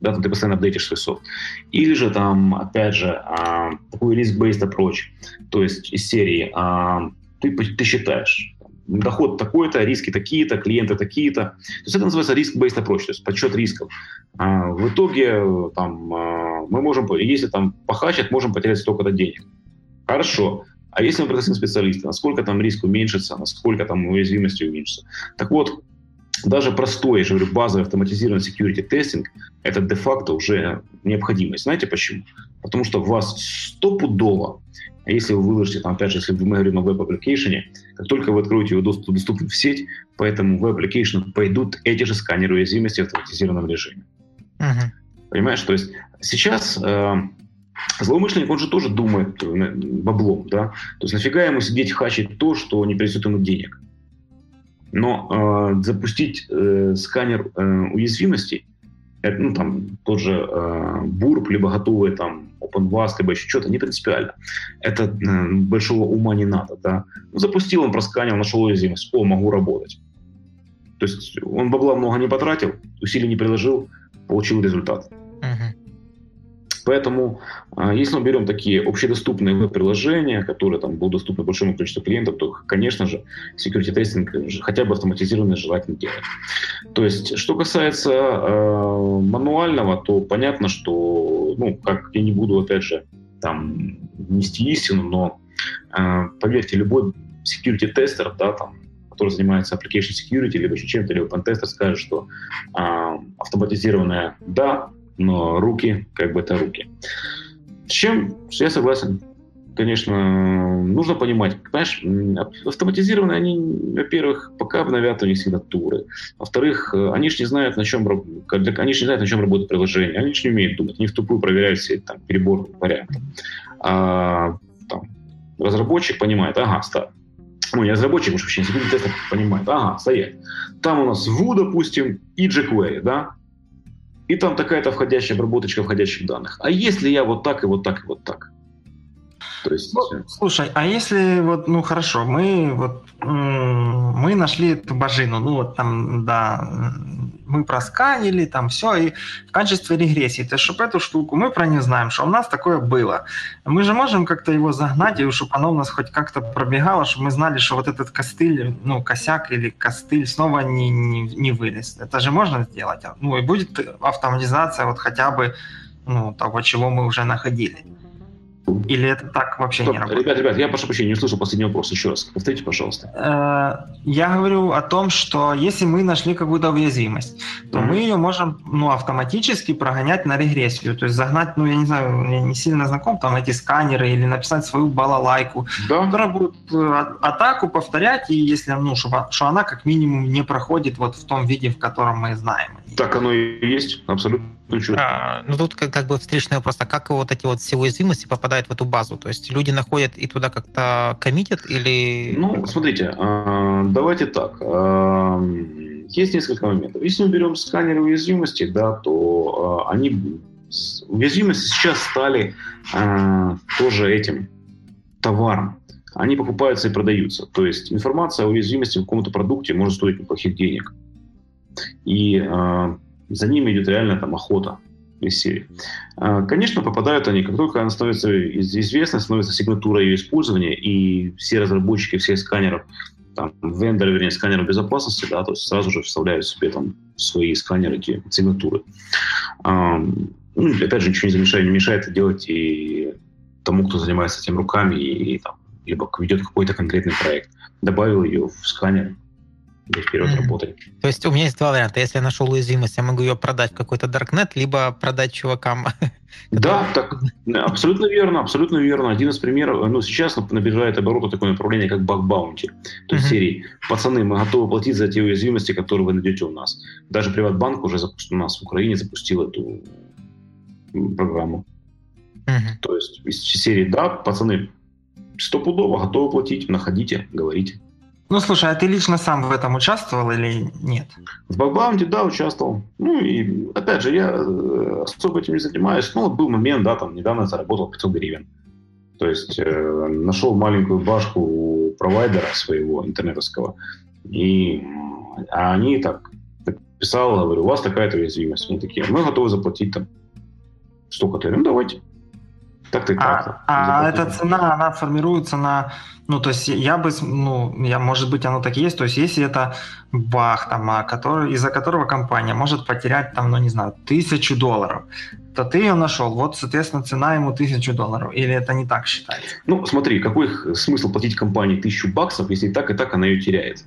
Да, там ты постоянно апдейтишь свой софт. Или же там, опять же, а, такой risk-based approach, то есть из серии а, ты, ты считаешь, доход такой-то, риски такие-то, клиенты такие-то. То есть это называется risk-based approach, то есть подсчет рисков. А, в итоге там, мы можем, если там похачат, можем потерять столько-то денег. Хорошо. А если мы пригласим специалиста, насколько там риск уменьшится, насколько там уязвимости уменьшится. Так вот, даже простой, я же говорю, базовый автоматизированный security testing – это де-факто уже необходимость. Знаете почему? Потому что вас стопудово, а если вы выложите, там, опять же, если мы говорим о web application е, как только вы откроете его доступ, доступен в сеть, по этому web application у пойдут эти же сканеры уязвимости в автоматизированном режиме. Uh-huh. Понимаешь? То есть сейчас э, Злоумышленник, он же тоже думает э, баблом, да? То есть нафига ему сидеть хачить то, что не принесет ему денег? Но э, запустить э, сканер э, уязвимостей, это, ну, там, тот же э, Бурп, либо готовый там OpenVAST, либо еще что-то, не принципиально. Это э, большого ума не надо, да? Ну, запустил он, просканил, нашел уязвимость, о, могу работать. То есть он бабла много не потратил, усилий не приложил, получил результат. Поэтому, а, если мы берем такие общедоступные веб-приложения, которые там будут доступны большому количеству клиентов, то, конечно же, security тестинг хотя бы автоматизированный желательно делать. То есть, что касается э, мануального, то понятно, что, ну, как я не буду, опять же, там нести истину, но э, поверьте, любой security тестер, да, там, который занимается application security, либо еще чем-то, либо пентестер, скажет, что э, автоматизированное да, но руки, как бы это руки. С чем я согласен. Конечно, нужно понимать, знаешь, автоматизированные, они, во-первых, пока обновят, у них всегда. Во-вторых, они же не знают, на чем, они же не знают, на чем работает приложение, они же не умеют думать, они в тупую проверяют все там перебор вариантов. А, там, разработчик понимает, ага, ста, ну, не разработчик, уж вообще не тестер понимает, ага, стоять. Там у нас Vue, допустим, и jQuery, да, и там такая-то входящая обработочка входящих данных. А если я вот так и вот так и вот так? То есть... Ну, слушай, а если вот, ну хорошо, мы вот мы нашли эту божину, ну вот там, да, мы просканили, там все, и в качестве регрессии, то есть, чтобы эту штуку, мы про нее знаем, что у нас такое было. Мы же можем как-то его загнать, и чтобы оно у нас хоть как-то пробегало, чтобы мы знали, что вот этот костыль, ну, косяк или костыль снова не, не, не вылез. Это же можно сделать. Ну, и будет автоматизация вот хотя бы ну, того, чего мы уже находили. Или это так вообще Стоп, не работает? Ребят, ребят, я прошу прощения, не услышал последний вопрос. Еще раз, повторите, пожалуйста. Э, Я говорю о том, что если мы нашли какую-то уязвимость, то Мгм. мы ее можем ну, автоматически прогонять на регрессию. То есть загнать, ну, я не знаю, я не сильно знаком, там эти сканеры или написать свою балалайку, Да, которая будет э, а- атаку повторять, и если, ну, чтобы, что она как минимум не проходит вот в том виде, в котором мы знаем. так оно и есть, абсолютно четко. А, ну тут как, как бы встречный вопрос, а как вот эти вот все уязвимости попадают в эту базу? То есть люди находят и туда как-то коммитят или... Ну, смотрите, а, давайте так. а, Есть несколько моментов. Если мы берем сканеры уязвимости, да, то а, они уязвимости сейчас стали тоже этим товаром. Они покупаются и продаются. То есть информация о уязвимости в каком-то продукте может стоить неплохих денег. И за ними идет реально там охота из серии. А, Конечно, попадают они, как только она становится из- известной, становится сигнатура ее использования, и все разработчики всех сканеров, там, вендоры, вернее, сканеров безопасности, да, то есть сразу же вставляют себе там свои сканеры эти сигнатуры. А, ну, опять же, ничего не замешает, не мешает это делать и тому, кто занимается этим руками, и, там, либо ведет какой-то конкретный проект. Добавил ее в сканер, и вперед Мгм. работай. То есть у меня есть два варианта. Если я нашел уязвимость, я могу ее продать в какой-то даркнет, либо продать чувакам. Да, так, абсолютно верно, абсолютно верно. Один из примеров, ну, сейчас набирает обороты такое направление, как баг-баунти. То есть серии, пацаны, мы готовы платить за те уязвимости, которые вы найдете у нас. Даже Приватбанк уже запустил, у нас в Украине запустил эту программу. То есть из серии, да, пацаны, стопудово готовы платить, находите, говорите. Ну, слушай, а ты лично сам в этом участвовал или нет? В бакбаунте, да, участвовал. Ну и, опять же, я э, особо этим не занимаюсь. Ну, вот был момент, да, там, недавно заработал 500 гривен. То есть э, нашел маленькую башку у провайдера своего интернетовского, и а они так, писал, говорю, у вас такая-то уязвимость. Они такие, мы готовы заплатить там столько-то. Ну, давайте. Так-то и так. А, а эта цена, она формируется на... Ну, то есть я бы, ну, я, может быть, оно так и есть. То есть если это бах, там, а, который, из-за которого компания может потерять, там, ну, не знаю, тысячу долларов, то ты ее нашел. Вот, соответственно, цена ему тысячу долларов. Или это не так считается? Ну, смотри, какой смысл платить компании тысячу баксов, если и так, и так она ее теряет?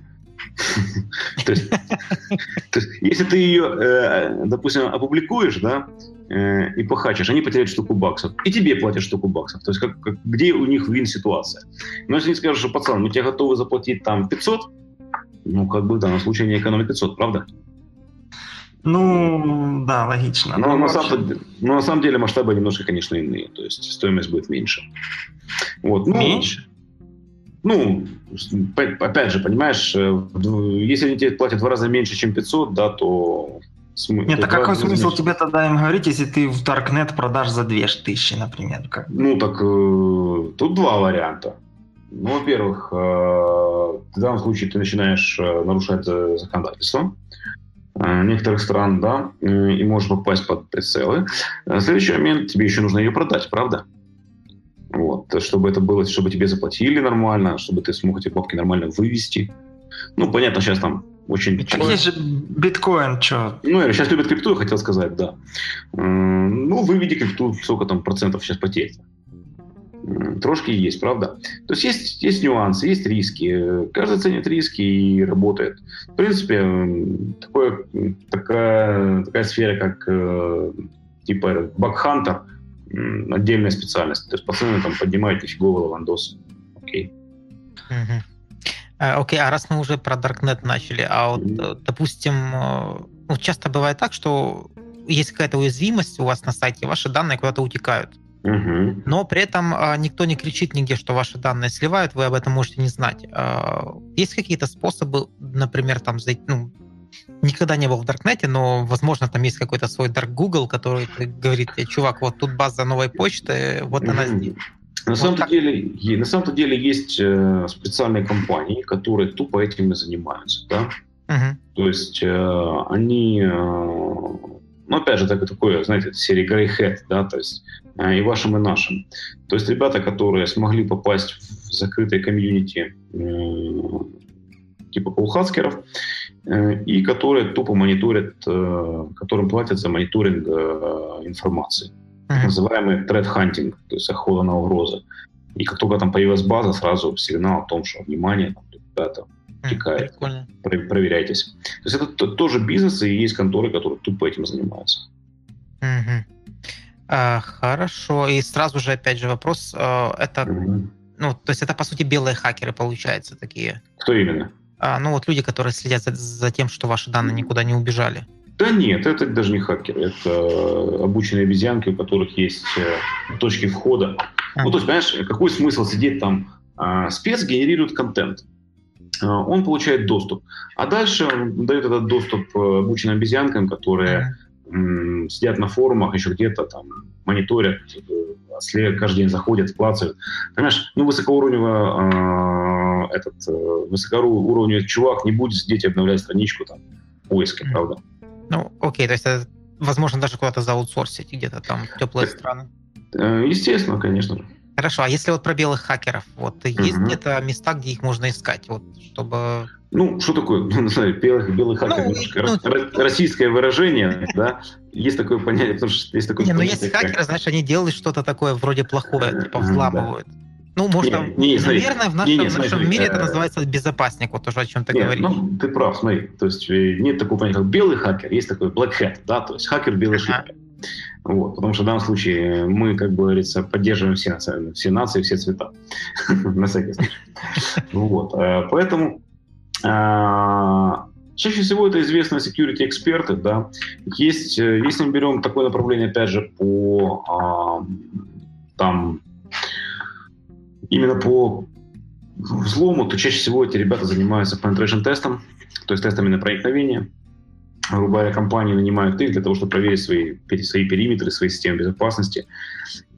То есть, то есть, если ты ее, э, допустим, опубликуешь, да, э, и похачешь, они потеряют штуку баксов, и тебе платят штуку баксов. То есть, как, как- где у них вин-ситуация? Но если они скажут, что, пацан, мы тебе готовы заплатить там 500, ну, как бы в данном случае не экономит 500, правда? Ну, да, логично. Но, Ну, на вообще- самом, но на самом деле масштабы немножко, конечно, иные. То есть стоимость будет меньше. Вот. Ну, Меньше? Ну, опять же, понимаешь, э, если они тебе платят в два раза меньше, чем 500, да, то... смы- Нет, а какой смысл тебе тогда им говорить, если ты в Darknet продашь за 2000, например? Как? Ну, так э, тут два варианта. Ну, во-первых, э, в данном случае ты начинаешь э, нарушать законодательство э, некоторых стран, да, э, и можешь попасть под прицелы. Э, Следующий момент, тебе еще нужно ее продать, правда? Вот, э, чтобы это было, чтобы тебе заплатили нормально, чтобы ты смог эти бабки нормально вывести. Ну, понятно, сейчас там очень... Так есть же биткоин, что? Ну, я сейчас любят крипту, я хотел сказать, да. Ну, выведи крипту, сколько там процентов сейчас потерь. М, Трошки есть, правда? То есть есть, есть нюансы, есть риски. Каждый ценит риски и работает. В принципе, такое, такая, такая сфера, как э, типа бакхантер, отдельная специальность. То есть пацаны там поднимают нифиговый лавандос. Окей. Мгм. Э, Окей, а раз мы уже про Darknet начали, а вот, э, допустим, э, ну, часто бывает так, что есть какая-то уязвимость у вас на сайте, ваши данные куда-то утекают. Мгм. Но при этом а, никто не кричит нигде, что ваши данные сливают, вы об этом можете не знать. А, Есть какие-то способы, например, там зайти, ну, никогда не был в Даркнете, но, возможно, там есть какой-то свой Dark Google, который говорит, «Э, чувак, вот тут база новой почты, вот она здесь. На Вот самом-то так. деле, на самом-то деле есть э, специальные компании, которые тупо этим и занимаются, да. Мгм. То есть э, они, э, ну опять же, так, такое, знаете, серии Grey Hat, да, то есть э, и вашим, и нашим. То есть ребята, которые смогли попасть в закрытое комьюнити э, типа полхаскеров, э, и которые тупо мониторят, э, которым платят за мониторинг э, информации. Так называемый threat hunting, то есть охота на угрозы. И как только там появилась база, сразу сигнал о том, что внимание, там, ребята, текает. Про- проверяйтесь. То есть это тоже бизнес, и есть конторы, которые тупо этим занимаются. Угу. А, хорошо. И сразу же, опять же, вопрос. А, это, угу. ну, то есть это, по сути, белые хакеры, получается, такие? Кто именно? А, ну, вот люди, которые следят за, за тем, что ваши данные никуда не убежали. Да нет, это даже не хакеры, это обученные обезьянки, у которых есть э, точки входа. А. Ну, то есть, понимаешь, какой смысл сидеть там? А, спец генерирует контент, а, он получает доступ, а дальше он дает этот доступ э, обученным обезьянкам, которые м, сидят на форумах, еще где-то там мониторят, э, каждый день заходят, клацают. Понимаешь, ну, высокоуровневый э, этот высокоуровневый чувак не будет сидеть и обновлять страничку там поиска, правда? Ну, окей, то есть это, возможно, даже куда-то заутсорсить, где-то там теплые так, страны. Э, естественно, конечно же. Хорошо, а если вот про белых хакеров, вот есть угу. где-то места, где их можно искать, вот, чтобы... Ну, что такое, ну, не знаю, белых, белый хакер, ну, немножко ну, российское выражение, да, есть такое понятие, потому что есть такое Не, ну есть хакеры, знаешь, они делают что-то такое вроде плохое, типа взламывают. Ну, может, не, не, смотри, наверное, в нашем, не, не, смотри, нашем мире э, это называется безопасник, вот тоже о чем ты нет, говоришь. Ну, ты прав, смотри, то есть э, нет такого понятия, как белый хакер, есть такой black hat, да, то есть хакер белый шапка. Вот, потому что в данном случае мы, как говорится, поддерживаем все, все нации, все цвета. На всякий случай. Вот, э, поэтому Чаще всего это известные security эксперты, да. Есть, если мы берем такое направление, опять же, по там именно по взлому, то чаще всего эти ребята занимаются penetration тестом, то есть тестами на проникновение. Говоря, компании нанимают их для того, чтобы проверить свои, свои периметры, свои системы безопасности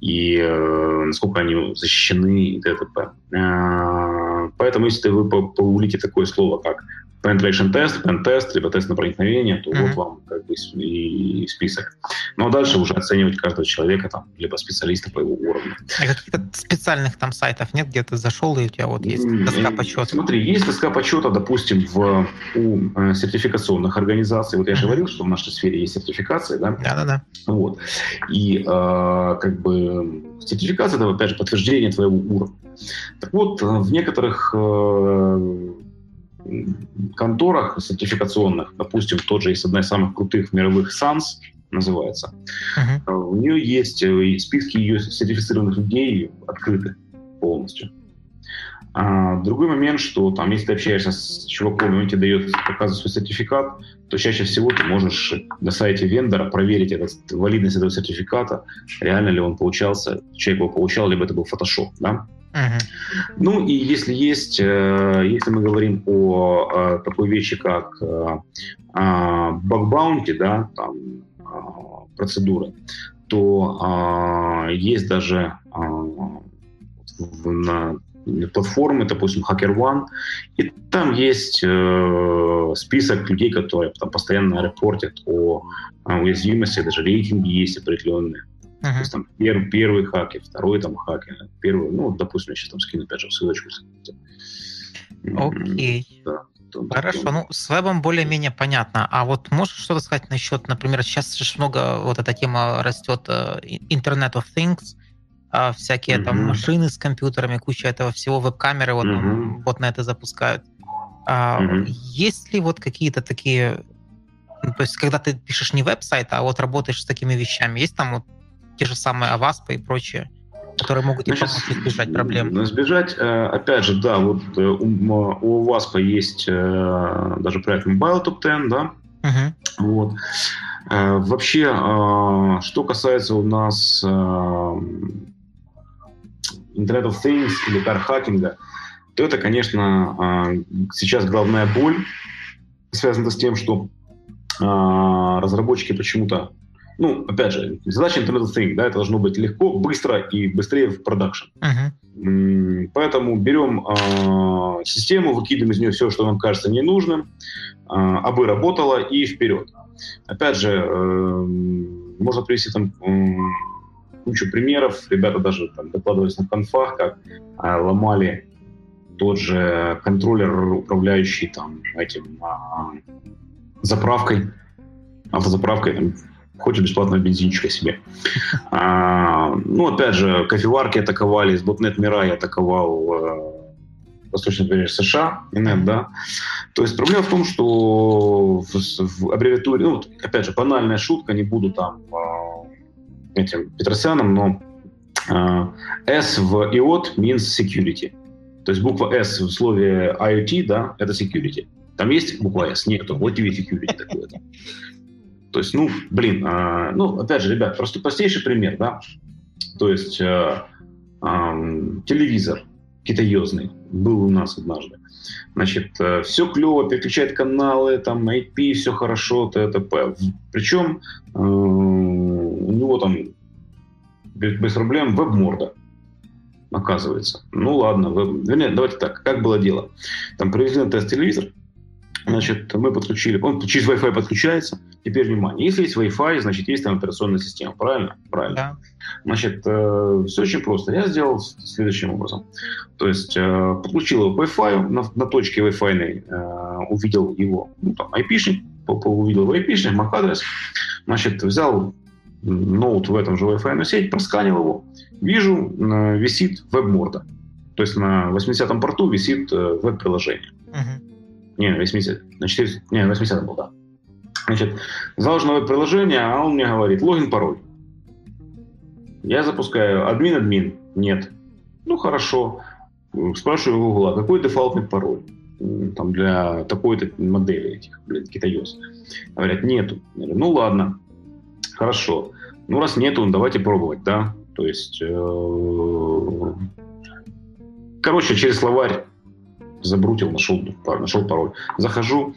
и э, насколько они защищены и т.д. Э, поэтому, если вы поулите такое слово, как penetration тест, pen тест, либо тест на проникновение, то mm-hmm. вот вам как бы и список. Ну а дальше уже оценивать каждого человека, там, либо специалиста по его уровню. А каких-то специальных там сайтов нет, где ты зашел, и у тебя вот есть доска почета? Смотри, есть доска почета, допустим, в, у э, сертификационных организаций. Вот я же mm-hmm. говорил, что в нашей сфере есть сертификация, да? Да-да-да. Вот. И э, как бы сертификация, это, опять же, подтверждение твоего уровня. Так вот, в некоторых э, конторах сертификационных, допустим, тот же есть одна из самых крутых мировых SANS, называется, uh-huh. у нее есть э, списки ее сертифицированных людей открыты полностью. А другой момент, что там, если ты общаешься с чуваком, и он тебе дает, показывает свой сертификат, то чаще всего ты можешь на сайте вендора проверить этот, валидность этого сертификата, реально ли он получался, человек его получал, либо это был фотошоп, да? Ну и если есть, э, если мы говорим о, такой вещи, как бакбаунти, да, там процедуры, то есть даже на платформы, допустим, HackerOne, и там есть э, список людей, которые там постоянно репортят о уязвимости, даже рейтинги есть определенные. Uh-huh. То есть там пер, первый хакер, второй там хакер, первый, ну, допустим, я сейчас там скину опять же ссылочку. Окей. Okay. Да. Хорошо, ну с вебом более-менее понятно. А вот можешь что-то сказать насчет, например, сейчас же много вот эта тема растет э, Internet of Things, а всякие mm-hmm. там машины с компьютерами, куча этого всего, веб-камеры вот, mm-hmm. вот на это запускают. А, mm-hmm. Есть ли вот какие-то такие, ну, то есть когда ты пишешь не веб-сайт, а вот работаешь с такими вещами, есть там вот те же самые Аваспы и прочее, которые могут Значит, помочь избежать проблем. Избежать, э, опять же, да, вот э, у, у Аваспа есть э, даже проект Mobile Top 10, да, uh-huh. вот. Вообще, что касается у нас Internet of Things или кархакинга, то это, конечно, сейчас главная боль, связана с тем, что разработчики почему-то ну, опять же, задача Internet of Things, да, это должно быть легко, быстро и быстрее в продакшн. Uh-huh. Поэтому берем э, систему, выкидываем из нее все, что нам кажется ненужным, э, абы работало и вперед. Опять же, э, можно привести там э, кучу примеров. Ребята даже там, докладывались на конфах, как э, ломали тот же контроллер, управляющий там этим э, заправкой, автозаправкой, там, хочешь бесплатного бензинчика себе. А, ну, опять же, кофеварки атаковали, с .NET Mirai атаковал э, восточный побережье США, Инет, да. То есть проблема в том, что в, в аббревиатуре, ну, опять же, банальная шутка, не буду там э, этим Петросяном, но э, S в IOT means security. То есть буква S в слове IoT, да, это security. Там есть буква S? Нету. Вот тебе security такое-то. То есть, ну, блин, э, ну, опять же, ребят, просто простейший пример, да. То есть э, э, телевизор китаезный был у нас однажды. Значит, э, все клево, переключает каналы, там IP, все хорошо, т.т.п. Причем э, у него там без, без проблем веб-морда оказывается. Ну ладно, веб... Вернее, давайте так, как было дело. Там привезли на тест телевизор, Значит, мы подключили, он через Wi-Fi подключается. Теперь внимание, если есть Wi-Fi, значит, есть там операционная система, правильно? Правильно. Да. Значит, э, все очень просто. Я сделал следующим образом. То есть э, подключил его к Wi-Fi, на, на точке Wi-Fi э, увидел его, ну, там, IP-шник, увидел его IP-шник, MAC-адрес. Значит, взял ноут в этом же Wi-Fi сеть, просканил его, вижу, э, висит веб-морда. То есть на 80-м порту висит э, веб-приложение. Uh-huh. Не, 80. На 4, не, 80 был, да. Значит, заложено веб-приложение, а он мне говорит, логин, пароль. Я запускаю админ-админ. Нет. Ну, хорошо. Спрашиваю у Гугла, какой дефолтный пароль? Там для такой-то модели этих, блин, китаёс. Говорят, нету. Говорю, ну, ладно. Хорошо. Ну, раз нету, давайте пробовать, да? То есть... Э, короче, через словарь забрутил, нашел, нашел пароль. Захожу,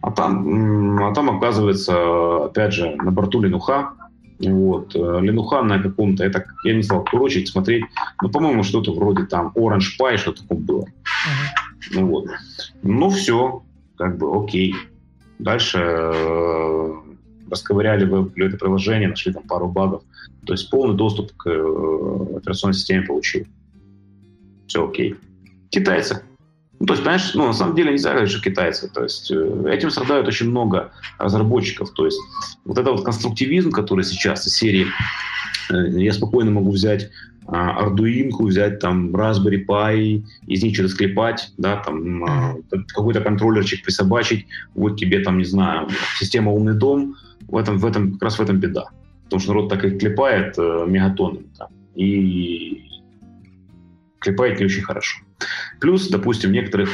а там, а там оказывается, опять же, на борту Ленуха, вот, э, Ленуха на каком-то, это, я не стал курочить, смотреть, но, по-моему, что-то вроде там Orange Pie, что-то такое было. Uh-huh. Ну вот. Ну все, как бы окей. Дальше э, расковыряли веб, это приложение, нашли там пару багов. То есть полный доступ к э, операционной системе получил. Все окей. Китайцы. Ну, то есть, понимаешь, ну, на самом деле нельзя говорить, что китайцы. То есть э, этим страдают очень много разработчиков. То есть вот это вот конструктивизм, который сейчас из серии э, я спокойно могу взять а, Arduino, взять там Raspberry Pi, из них что-то склепать, да, там mm-hmm. какой-то контроллерчик присобачить, вот тебе там, не знаю, система «Умный дом», в этом, в этом, как раз в этом беда. Потому что народ так и клепает э, мегатоннами там, и клепает не очень хорошо. Плюс, допустим, в некоторых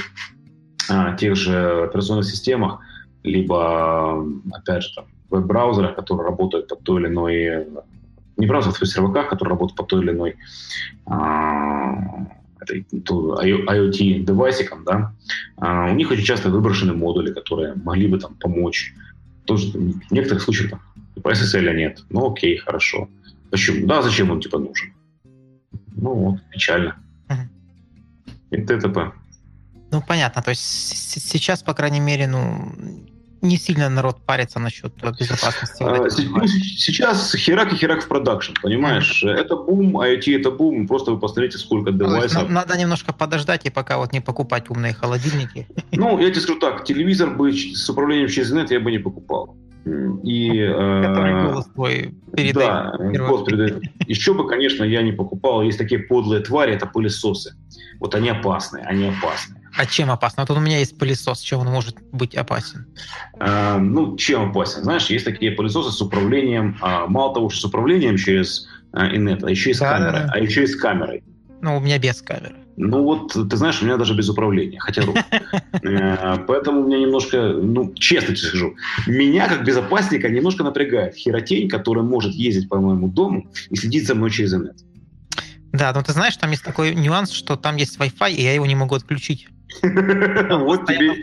а, тех же операционных системах, либо, опять же, там, веб-браузерах, которые работают под той или иной... Не браузерах, а серваках, которые работают под той или иной а, IoT-девайсиком, да, а, у них очень часто выброшены модули, которые могли бы там помочь. Тоже в некоторых случаях там, по SSL нет. Ну окей, хорошо. Почему? Да, зачем он типа нужен? Ну вот, печально и т.д. Ну, понятно. То есть сейчас, по крайней мере, ну, не сильно народ парится насчет безопасности. А, ну, сейчас херак и херак в продакшн, понимаешь? Mm-hmm. Это бум, IoT это бум, просто вы посмотрите, сколько девайсов. Ну, надо немножко подождать и пока вот не покупать умные холодильники. Ну, я тебе скажу так, телевизор бы с управлением через интернет я бы не покупал. И, Который э, голос твой передает. Да, голос передает. Еще бы, конечно, я не покупал. Есть такие подлые твари, это пылесосы. Вот они опасные, они опасны. А чем опасно? Вот у меня есть пылесос, чем он может быть опасен? А, ну, чем опасен? Знаешь, есть такие пылесосы с управлением, а, мало того, что с управлением через а, инет, а еще и с да, камерой. Да. А еще и с камерой. Ну, у меня без камеры. Ну вот, ты знаешь, у меня даже без управления, хотя э, Поэтому у меня немножко, ну, честно тебе скажу, меня как безопасника немножко напрягает херотень, которая может ездить по моему дому и следить за мной через интернет. Да, но ты знаешь, там есть такой нюанс, что там есть Wi-Fi, и я его не могу отключить. Вот тебе,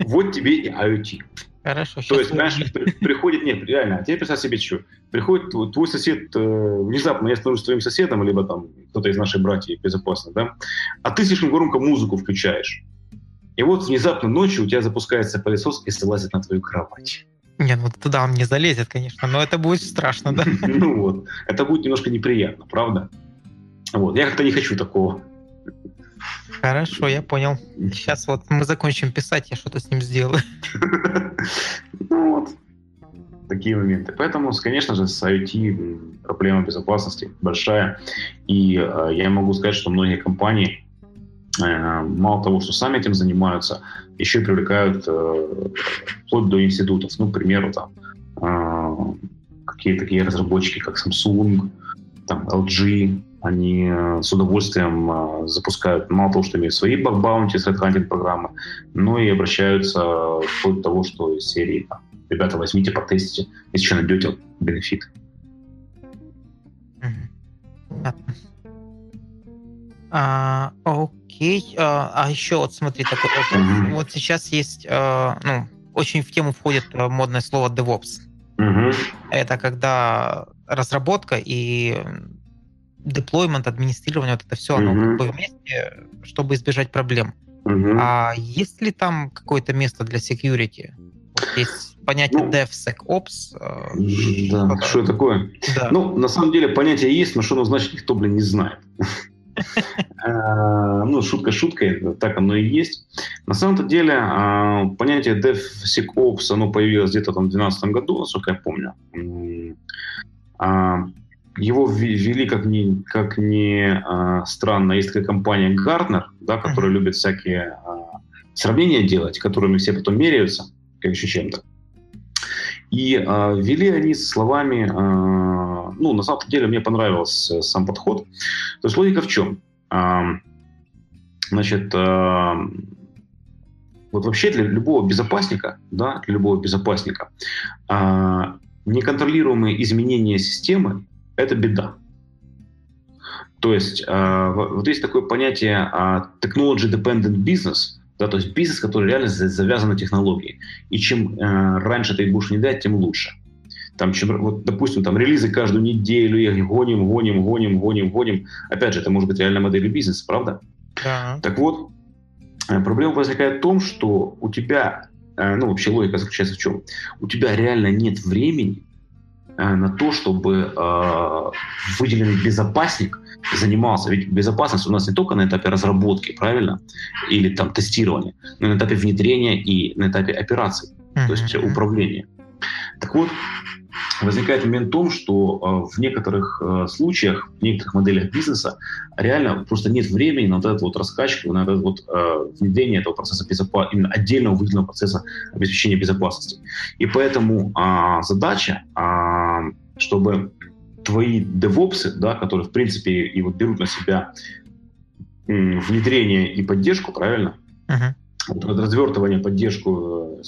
вот тебе и IoT. Хорошо. То есть, знаешь, приходит, нет, реально, а теперь представь себе что. Приходит твой сосед, э, внезапно я становлюсь твоим соседом, либо там кто-то из наших братьев безопасно, да, а ты слишком громко музыку включаешь. И вот внезапно ночью у тебя запускается пылесос и залазит на твою кровать. Не, ну туда он не залезет, конечно, но это будет страшно, да? Ну вот, это будет немножко неприятно, правда? Вот, я как-то не хочу такого. Хорошо, я понял. Сейчас вот мы закончим писать, я что-то с ним сделаю. Ну вот. такие моменты. Поэтому, конечно же, с IoT проблема безопасности большая. И э, я могу сказать, что многие компании э, мало того, что сами этим занимаются, еще и привлекают э, вплоть до институтов. Ну, к примеру, там э, какие-то такие разработчики, как Samsung, там, LG, они э, с удовольствием э, запускают, мало того, что имеют свои баг-баунти, средхантинг программы, но и обращаются вплоть до того, что из серии там, ребята, возьмите, потестите, если что найдете бенефит. А, окей. А, а еще вот смотри, такой вопрос. Mm-hmm. Вот сейчас есть, а, ну, очень в тему входит э, модное слово DevOps. Mm-hmm. Это когда разработка и деплоймент, администрирование, вот это все, оно как бы вместе, чтобы избежать проблем. Mm-hmm. А есть ли там какое-то место для security? Есть понятие ну, DevSecOps. Э, да, что такое? Да. Ну, на самом деле понятие есть, но что оно значит, никто, блин, не знает. Э, ну, шутка шуткой, так оно и есть. На самом-то деле э, понятие DevSecOps, оно появилось где-то там в 2012 году, насколько я помню. Его ввели, как ни, как ни странно, есть такая компания Gartner, да, которая любит всякие сравнения делать, которыми все потом меряются как еще чем-то. И э, вели они словами, э, ну, на самом деле мне понравился сам подход. То есть логика в чем? Э, значит, э, вот вообще для любого безопасника, да, для любого безопасника, э, неконтролируемые изменения системы – это беда. То есть э, вот есть такое понятие э, technology dependent business – да, то есть бизнес, который реально завязан на технологии. И чем э, раньше ты их будешь внедрять, тем лучше. Там, чем, вот, допустим, там релизы каждую неделю, их гоним, гоним, гоним, гоним, гоним. Опять же, это может быть реальная модель бизнеса, правда? Да. Так вот, э, проблема возникает в том, что у тебя, э, ну, вообще логика заключается в чем? У тебя реально нет времени на то, чтобы э, выделенный безопасник занимался. Ведь безопасность у нас не только на этапе разработки, правильно? Или там тестирования, но и на этапе внедрения и на этапе операций, mm-hmm. то есть управления. Так вот, возникает момент в том, что э, в некоторых э, случаях, в некоторых моделях бизнеса реально просто нет времени на вот эту вот раскачку, на это вот э, внедрение этого процесса безопасности, именно отдельного выделенного процесса обеспечения безопасности. И поэтому э, задача, э, чтобы твои девопсы, да, которые, в принципе, и вот берут на себя внедрение и поддержку, правильно? Uh-huh. Вот, развертывание, поддержку,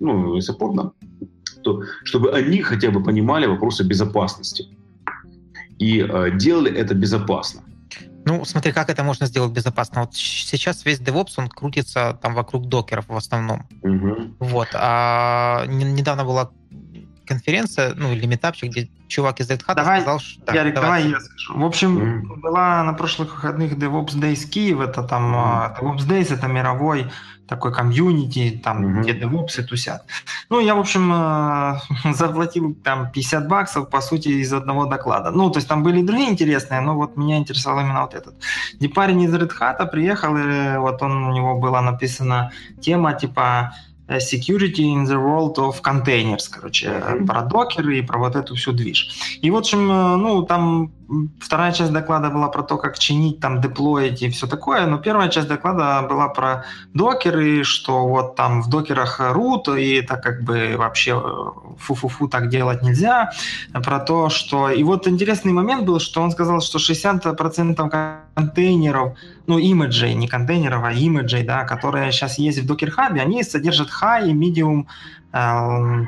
ну, и саппорт, да, то, чтобы они хотя бы понимали вопросы безопасности и э, делали это безопасно. Ну, смотри, как это можно сделать безопасно. Вот сейчас весь DevOps, он крутится там вокруг докеров в основном. Угу. Вот. А недавно была конференция, ну, или метапчик, где чувак из Red Hat давай, сказал, что... Ярик, давай, давай я скажу. В общем, mm-hmm. была на прошлых выходных DevOps Days Киев, это там mm-hmm. DevOps Days, это мировой такой комьюнити, там, mm-hmm. где девопсы тусят. Ну, я, в общем, э, заплатил там 50 баксов, по сути, из одного доклада. Ну, то есть там были другие интересные, но вот меня интересовал именно вот этот. И парень из Red Hat приехал, и вот он, у него была написана тема, типа, security in the world of containers, короче, mm-hmm. про докеры и про вот эту всю движ. И, в общем, э, ну, там вторая часть доклада была про то, как чинить, там, деплоить и все такое, но первая часть доклада была про докеры, что вот там в докерах root, и это как бы вообще э, фу-фу-фу так делать нельзя, про то, что... И вот интересный момент был, что он сказал, что 60% контейнеров, ну, имиджей, не контейнеров, а имиджей, да, которые сейчас есть в Docker Hub, они содержат high и medium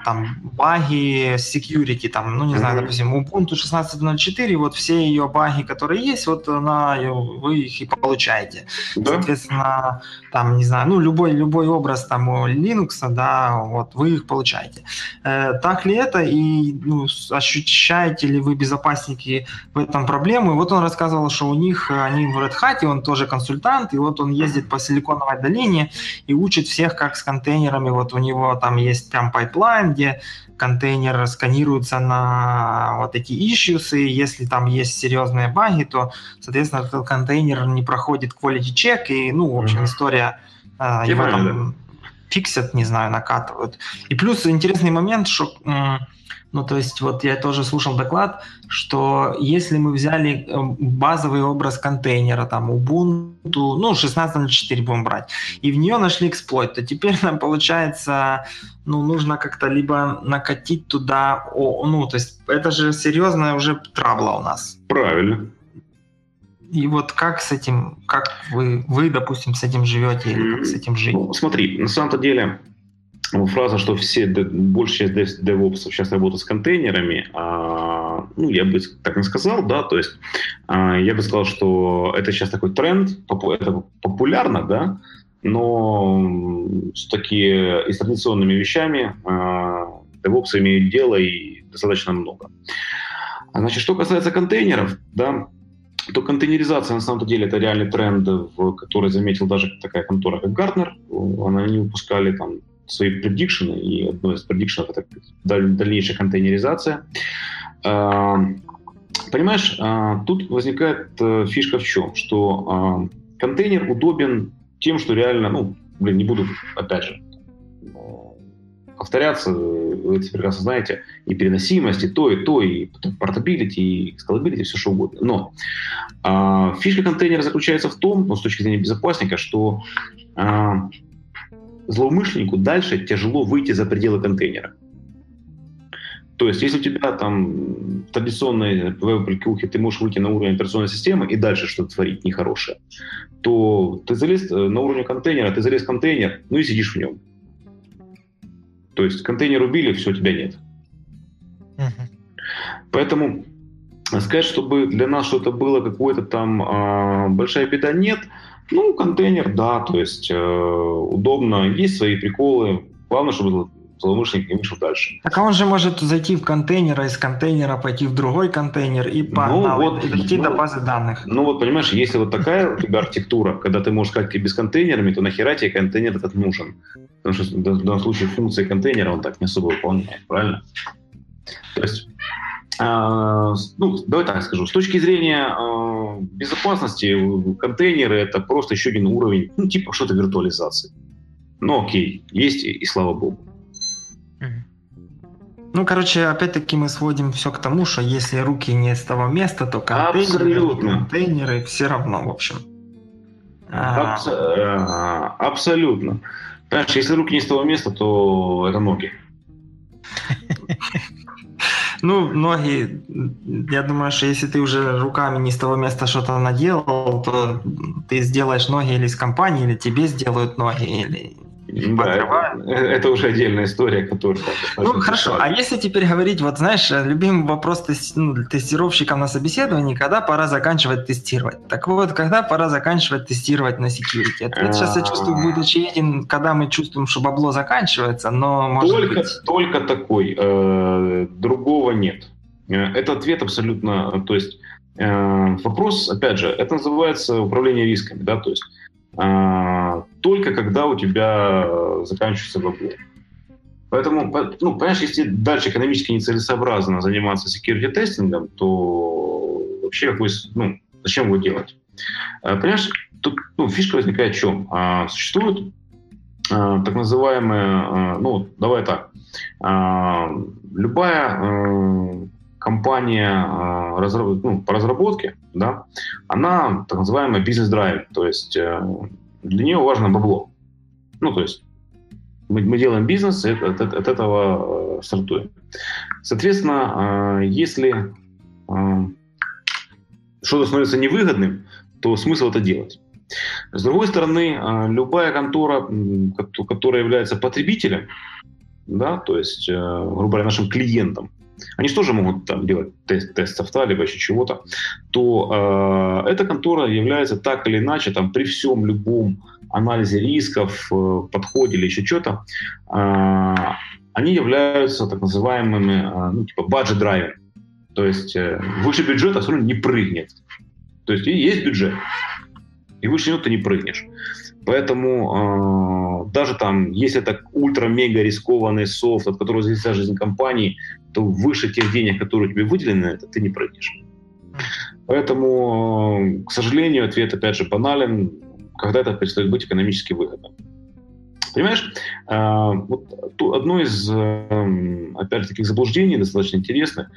там баги security, там, ну не знаю, допустим, Ubuntu 16.04, вот все ее баги, которые есть, вот она, вы их и получаете. Да? Соответственно, там, не знаю, ну любой, любой образ там у Linux, да, вот вы их получаете. Э, так ли это и ну, ощущаете ли вы безопасники в этом проблему? И вот он рассказывал, что у них, они в Red Hat, он тоже консультант, и вот он ездит по Силиконовой долине и учит всех, как с контейнерами, вот у него там есть прям pipeline, где контейнер сканируется на вот эти issues, и если там есть серьезные баги, то, соответственно, этот контейнер не проходит quality check, и, ну, в общем, mm-hmm. история э, его там фиксят, не знаю, накатывают. И плюс интересный момент, что ну, то есть вот я тоже слушал доклад, что если мы взяли э, базовый образ контейнера, там, Ubuntu, ну, 16.04 будем брать, и в нее нашли эксплойт, то теперь нам получается, ну, нужно как-то либо накатить туда, о, ну, то есть это же серьезная уже трабла у нас. Правильно. И вот как с этим, как вы, вы, допустим, с этим живете или как с этим жить? Ну, смотри, на самом-то деле фраза, что все, большая часть DevOps сейчас работают с контейнерами, а, ну, я бы так не сказал, да, то есть а, я бы сказал, что это сейчас такой тренд, это популярно, да, но такими и с традиционными вещами а, DevOps имеют дело и достаточно много. А, значит, что касается контейнеров, да, то контейнеризация на самом деле это реальный тренд, который заметил даже такая контора, как Gartner. Она не выпускали там свои предикшены, и одно из предикшенов — это дальнейшая контейнеризация. А, понимаешь, а, тут возникает э, фишка в чем, что а, контейнер удобен тем, что реально, ну, блин, не буду, опять же, повторяться, вы это прекрасно знаете, и переносимость, и то, и то, и портабилити, и скалабилити, все что угодно. Но а, фишка контейнера заключается в том, ну, с точки зрения безопасника, что а, злоумышленнику дальше тяжело выйти за пределы контейнера. То есть, если у тебя там традиционные веб-аппликухи, ты можешь выйти на уровень операционной системы и дальше что-то творить нехорошее, то ты залез э, на уровне контейнера, ты залез в контейнер, ну и сидишь в нем. То есть контейнер убили, все, тебя нет. Uh-huh. Поэтому сказать, чтобы для нас что-то было какое-то там э, большая беда, нет. Ну, контейнер, да, то есть э, удобно, есть свои приколы. Главное, чтобы злоумышленник не вышел дальше. Так а он же может зайти в контейнер, а из контейнера пойти в другой контейнер и погнал, ну, вот, и дойти ну, до базы данных. Ну вот, понимаешь, если вот такая у тебя архитектура, когда ты можешь сказать, ты без контейнерами, то нахера тебе контейнер этот нужен? Потому что в данном случае функции контейнера он так не особо выполняет, правильно? То есть ну, давай так скажу, с точки зрения а, безопасности, контейнеры — это просто еще один уровень, ну, типа что-то виртуализации. Ну, окей, есть и, и слава богу. Ну, короче, опять-таки мы сводим все к тому, что если руки не с того места, то контейнеры, Абсолютно. контейнеры все равно, в общем. Абс- а... Абсолютно. Понимаешь, если руки не с того места, то это ноги. Ну, ноги, я думаю, что если ты уже руками не с того места что-то наделал, то ты сделаешь ноги или с компании, или тебе сделают ноги, или да, это, это уже отдельная история, которая... Ну, хорошо, а если теперь говорить, вот знаешь, любимый вопрос тест, ну, тестировщикам на собеседовании, когда пора заканчивать тестировать? Так вот, когда пора заканчивать тестировать на security? Ответ сейчас, я чувствую, будет очевиден, когда мы чувствуем, что бабло заканчивается, но может только, быть... Только такой, э, другого нет. Э, это ответ абсолютно, то есть э, вопрос, опять же, это называется управление рисками, да, то есть а, только когда у тебя заканчивается бабло. Поэтому, ну, понимаешь, если дальше экономически нецелесообразно заниматься security тестингом, то вообще какой, ну, зачем его делать? А, понимаешь, тут ну, фишка возникает в чем? А, существует а, так называемая, а, ну, давай так, любая компания а, ну, по разработке, да, она так называемая бизнес-драйв, то есть э, для нее важно бабло. Ну, то есть мы, мы делаем бизнес, и от, от, от этого э, стартуем. Соответственно, э, если что-то становится невыгодным, то смысл это делать. С другой стороны, любая контора, которая является потребителем, да, то есть, грубо говоря, нашим клиентом, они же тоже могут там делать тест, тест софта, либо еще чего-то, то э, эта контора является так или иначе, там, при всем любом анализе рисков, э, подходе или еще что-то, э, они являются так называемыми, э, ну, типа, budget driver. То есть э, выше бюджета все равно не прыгнет. То есть и есть бюджет, и выше него ты не прыгнешь. Поэтому э, даже там, если это ультра-мега рискованный софт, от которого зависит вся жизнь компании, то выше тех денег, которые тебе выделены, это ты не прыгнешь. Поэтому, э, к сожалению, ответ опять же банален, когда это перестает быть экономически выгодным. Понимаешь, а, вот одно из, эм, опять же, таких заблуждений достаточно интересных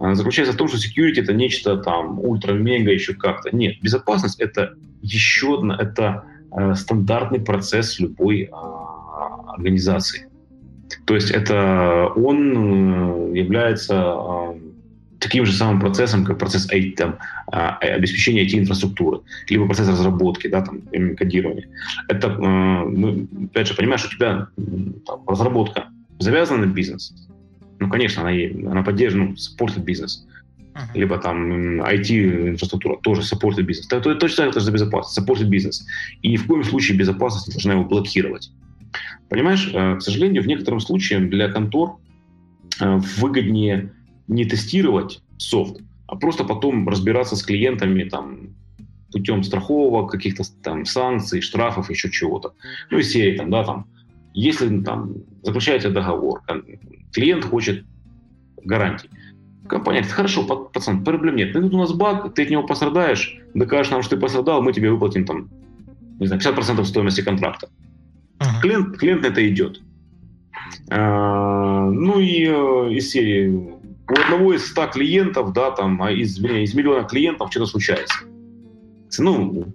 заключается в том, что security это нечто там ультра-мега еще как-то. Нет, безопасность это еще одна, это э, стандартный процесс любой а, организации. То есть это он э, является таким же самым процессом, как процесс IT, там, а, э, обеспечения IT-инфраструктуры, либо процесс разработки, да, там, кодирования. Это, ну, опять же, понимаешь, у тебя там, разработка завязана на бизнес. Ну, конечно, она, она поддерживает, ну, саппортит бизнес. Uh-huh. Либо там IT-инфраструктура тоже саппортит бизнес. Это, точно так же безопасность, саппортит бизнес. И ни в коем случае безопасность не должна его блокировать. Понимаешь, э, к сожалению, в некотором случае для контор выгоднее не тестировать софт, а просто потом разбираться с клиентами там, путем страховок, каких-то там санкций, штрафов, еще чего-то. Ну и серии там, да, там, если там заключаете договор, клиент хочет гарантий. Компания говорит, хорошо, пацан, проблем нет. Ну, тут у нас баг, ты от него пострадаешь, докажешь нам, что ты пострадал, мы тебе выплатим там, не знаю, 50% стоимости контракта. Uh-huh. Клиент, клиент это идет. А, ну и э, из серии у одного из 100 клиентов, да, там, а из, из миллиона клиентов что-то случается. Ну,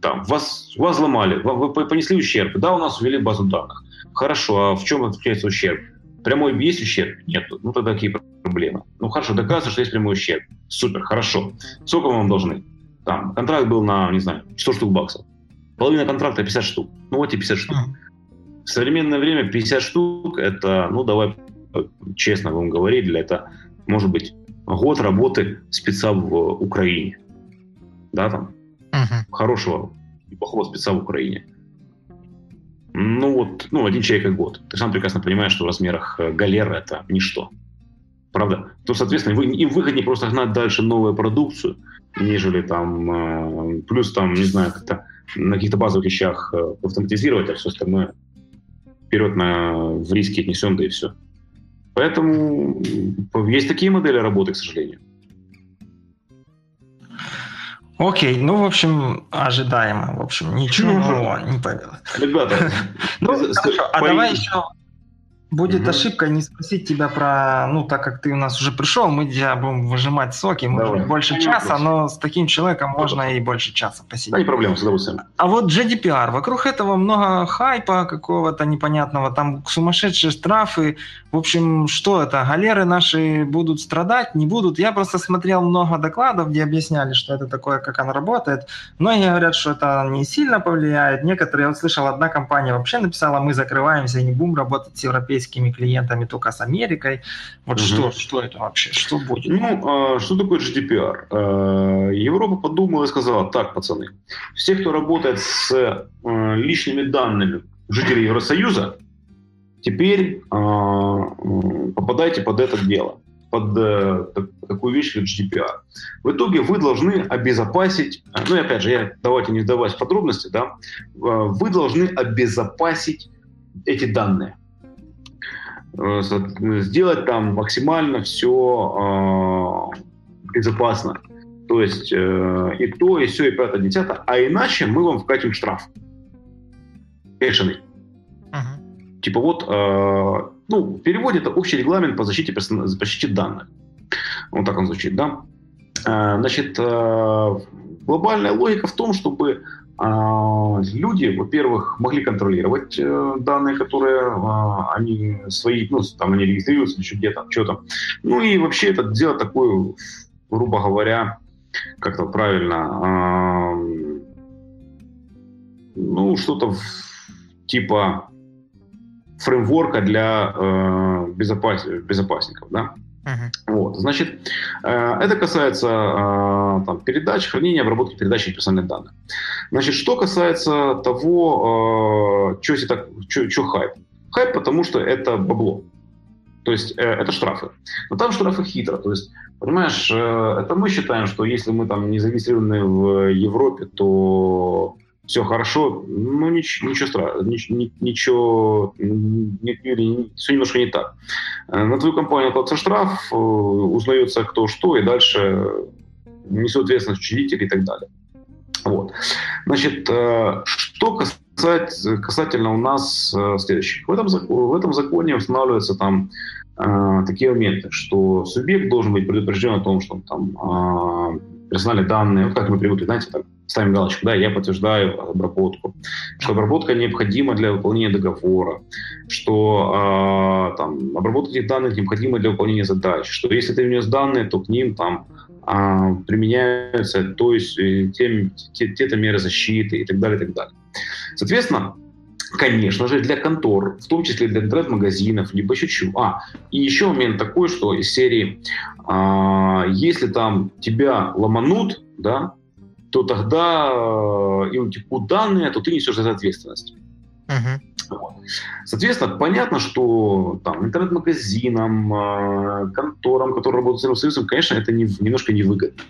там, вас, вас взломали, вы понесли ущерб, да, у нас ввели базу данных. Хорошо, а в чем заключается ущерб? Прямой есть ущерб? Нет. Ну, тогда какие проблемы? Ну, хорошо, доказывается, что есть прямой ущерб. Супер, хорошо. Сколько вам должны? Там, контракт был на, не знаю, 100 штук баксов. Половина контракта 50 штук. Ну, вот и 50 штук. В современное время 50 штук, это, ну, давай честно вам говорить, для этого может быть, год работы спеца в Украине. Да, там. Uh-huh. Хорошего и плохого спеца в Украине. Ну вот, ну, один человек и год. Ты сам прекрасно понимаешь, что в размерах э, галеры это ничто. Правда? То, соответственно, им выгоднее просто гнать дальше новую продукцию, нежели там, э, плюс там, не знаю, как-то на каких-то базовых вещах э, автоматизировать, а все остальное вперед на, в риски отнесем, да и все. Поэтому есть такие модели работы, к сожалению. Окей, ну, в общем, ожидаемо. В общем, ничего нового не появилось. Ребята, ну, хорошо, а давай еще Будет угу. ошибка не спросить тебя про, ну, так как ты у нас уже пришел, мы тебя будем выжимать соки, может быть, больше не часа, вопрос. но с таким человеком ну, можно и больше часа посидеть. Да, не проблема, с удовольствием. А вот GDPR, вокруг этого много хайпа какого-то непонятного, там сумасшедшие штрафы, в общем, что это, галеры наши будут страдать, не будут? Я просто смотрел много докладов, где объясняли, что это такое, как оно работает. Многие говорят, что это не сильно повлияет, некоторые, я вот слышал, одна компания вообще написала, мы закрываемся и не будем работать с европейскими европейскими клиентами, только с Америкой. Вот угу. что, что это вообще, что будет? Ну, а, что такое GDPR? А, Европа подумала и сказала, так, пацаны, все, кто работает с а, личными данными жителей Евросоюза, теперь попадайте под это дело под э, такую вещь, как GDPR. В итоге вы должны обезопасить, ну и опять же, я давайте не вдаваясь в подробности, да, вы должны обезопасить эти данные. Э, сделать там максимально все э, безопасно. То есть э, и то, и все, и пятое, десятое. А иначе мы вам вкатим штраф. Бешеный. Uh-huh. Типа вот, э, ну, в переводе это общий регламент по защите, персон... защите данных. Вот так он звучит, да? Э, значит, э, глобальная логика в том, чтобы а, люди, во-первых, могли контролировать э, данные, которые а, они свои, ну, там они регистрируются еще где-то, что-то. Ну и вообще это сделать такую, грубо говоря, как-то правильно, а, ну, что-то типа фреймворка для э, безопас... безопасников, да. Uh-huh. Вот, значит, э, это касается э, там, передач, хранения, обработки передачи персональных данных. Значит, что касается того, э, что так, что хайп. Хайп, потому что это бабло. То есть это штрафы. Но там штрафы хитро. То есть, понимаешь, это мы считаем, что если мы там не зарегистрированы в Европе, то все хорошо, ну ничего, ничего страшного, ничего, ничего, все немножко не так. Э, на твою компанию платится штраф, э, узнается кто что, и дальше несет ответственность учредитель и так далее. Вот. Значит, э, что касается касательно у нас следующих. В этом, в этом законе устанавливаются там такие моменты, что субъект должен быть предупрежден о том, что там персональные данные, вот как мы привыкли, знаете, так, ставим галочку, да, я подтверждаю обработку, что обработка необходима для выполнения договора, что э, там, обработка этих данных необходима для выполнения задач, что если ты внес данные, то к ним там э, применяются то есть, э, те, те, те-то меры защиты и так далее, и так далее. Соответственно, конечно же, для контор, в том числе для интернет-магазинов, либо еще чего. А, и еще момент такой, что из серии, а, если там тебя ломанут, да, то тогда э, им текут данные, то ты несешь за это ответственность. Uh-huh. Соответственно, понятно, что там интернет-магазинам, э, конторам, которые работают с Советским Союзом, конечно, это не, немножко невыгодно.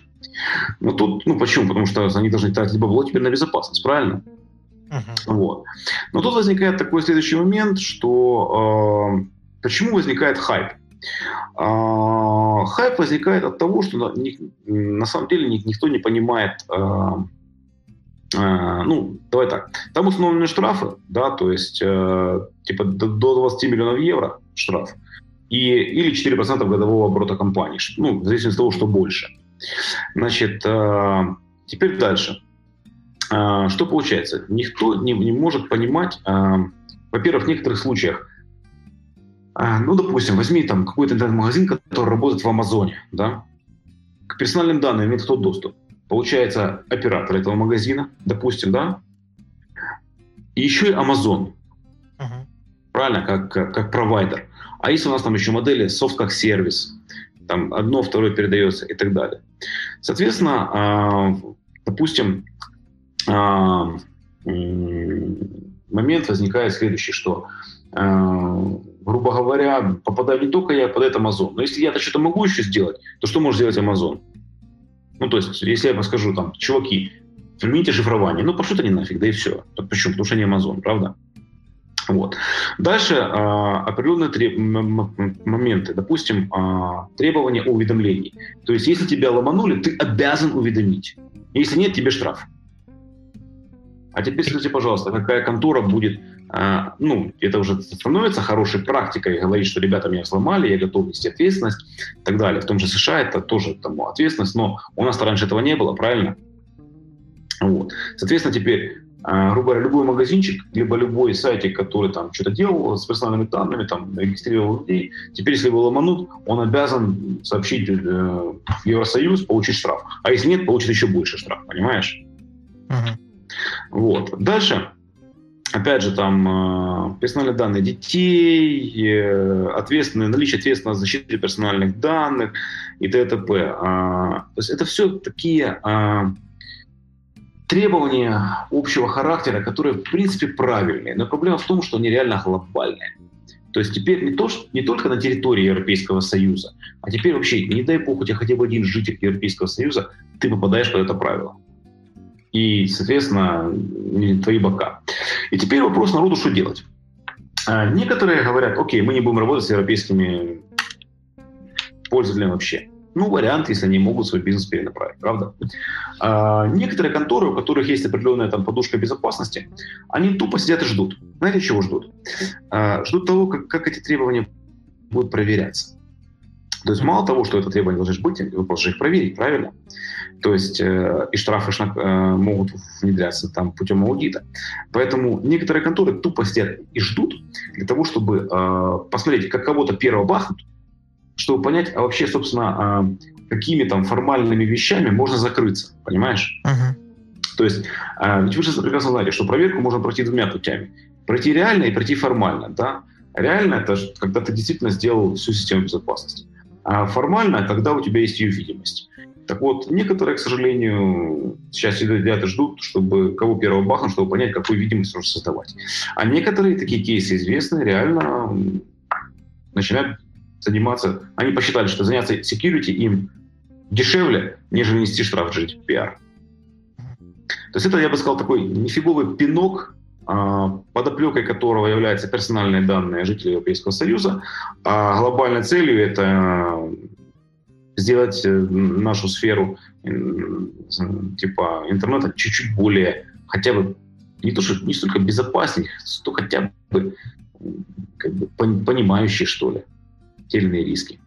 Но тут, ну почему? Потому что они должны тратить бабло теперь на безопасность, правильно? Uh-huh. Вот. Но тут возникает такой следующий момент, что э, почему возникает хайп? Э, хайп возникает от того, что на, самом деле никто не понимает. Э, э, ну, давай так. Там установлены штрафы, да, то есть э, типа до, до 20 миллионов евро штраф и, или 4% годового оборота компании, ну, в зависимости от того, что больше. Значит, э, теперь дальше. А, что получается? Никто не, не может понимать, а, во-первых, в некоторых случаях, а, ну, допустим, возьми там какой-то интернет-магазин, который работает в Амазоне, да, к персональным данным имеет кто доступ? Получается, оператор этого магазина, допустим, да, и еще и Amazon, uh-huh. правильно, как, как, как провайдер. А если у нас там еще модели софт как сервис, там одно, второе передается и так далее. Соответственно, допустим, момент возникает следующий, что, а, грубо говоря, попадаю не только я, под Amazon. Но если я-то что-то могу еще сделать, то что может сделать Amazon? Ну, то есть, если я скажу, там, чуваки, примените шифрование, ну, пошлют они нафиг, да и все. Почему? Потому что они Amazon, правда? Вот. Дальше э, определенные треб... моменты, допустим, э, требования о уведомлении. То есть, если тебя ломанули, ты обязан уведомить. Если нет, тебе штраф. А теперь скажите, пожалуйста, какая контора будет, а, ну, это уже становится хорошей практикой, говорить, что ребята меня сломали, я готов нести ответственность и так далее. В том же США это тоже там, ответственность, но у нас раньше этого не было, правильно? Вот. Соответственно, теперь а, грубо говоря, любой магазинчик, либо любой сайтик, который там что-то делал с персональными данными, там, регистрировал людей, теперь, если его ломанут, он обязан сообщить э, в Евросоюз, получить штраф. А если нет, получит еще больше штраф, понимаешь? Uh-huh. Вот. Дальше, опять же, там э, персональные данные детей, э, ответственное, наличие ответственности за защиту персональных данных и т.д. А, то есть это все такие а, требования общего характера, которые, в принципе, правильные. Но проблема в том, что они реально глобальные. То есть теперь не, то, что, не только на территории Европейского Союза, а теперь вообще, не дай бог, у тебя хотя бы один житель Европейского Союза, ты попадаешь под это правило и, соответственно, твои бока. И теперь вопрос народу, что делать. А, некоторые говорят, окей, мы не будем работать с европейскими пользователями вообще. Ну, вариант, если они могут свой бизнес перенаправить, правда? А, некоторые конторы, у которых есть определенная там подушка безопасности, они тупо сидят и ждут. Знаете, чего ждут? А, ждут того, как, как эти требования будут проверяться. То есть мало того, что это требование должны быть, вы должны их проверить, правильно? То есть э, и штрафы э, могут внедряться там путем аудита. Поэтому некоторые конторы тупо сидят и ждут для того, чтобы э, посмотреть, как кого-то первого бахнут, чтобы понять, а вообще, собственно, э, какими там формальными вещами можно закрыться, понимаешь? Uh-huh. То есть, э, ведь вы же прекрасно знаете, что проверку можно пройти двумя путями. Пройти реально и пройти формально, да? Реально это когда ты действительно сделал всю систему безопасности. А формально, когда у тебя есть ее видимость. Так вот, некоторые, к сожалению, сейчас сидят и ждут, чтобы кого первого бахнуть, чтобы понять, какую видимость нужно создавать. А некоторые такие кейсы известны, реально начинают заниматься... Они посчитали, что заняться security им дешевле, нежели нести штраф GDPR. То есть это, я бы сказал, такой нифиговый пинок подоплекой которого являются персональные данные жителей Европейского Союза, а глобальной целью это сделать э, нашу сферу типа интернета чуть-чуть более хотя бы не то, что не столько безопаснее, что хотя бы, как бы понимающие, что ли, те или иные риски.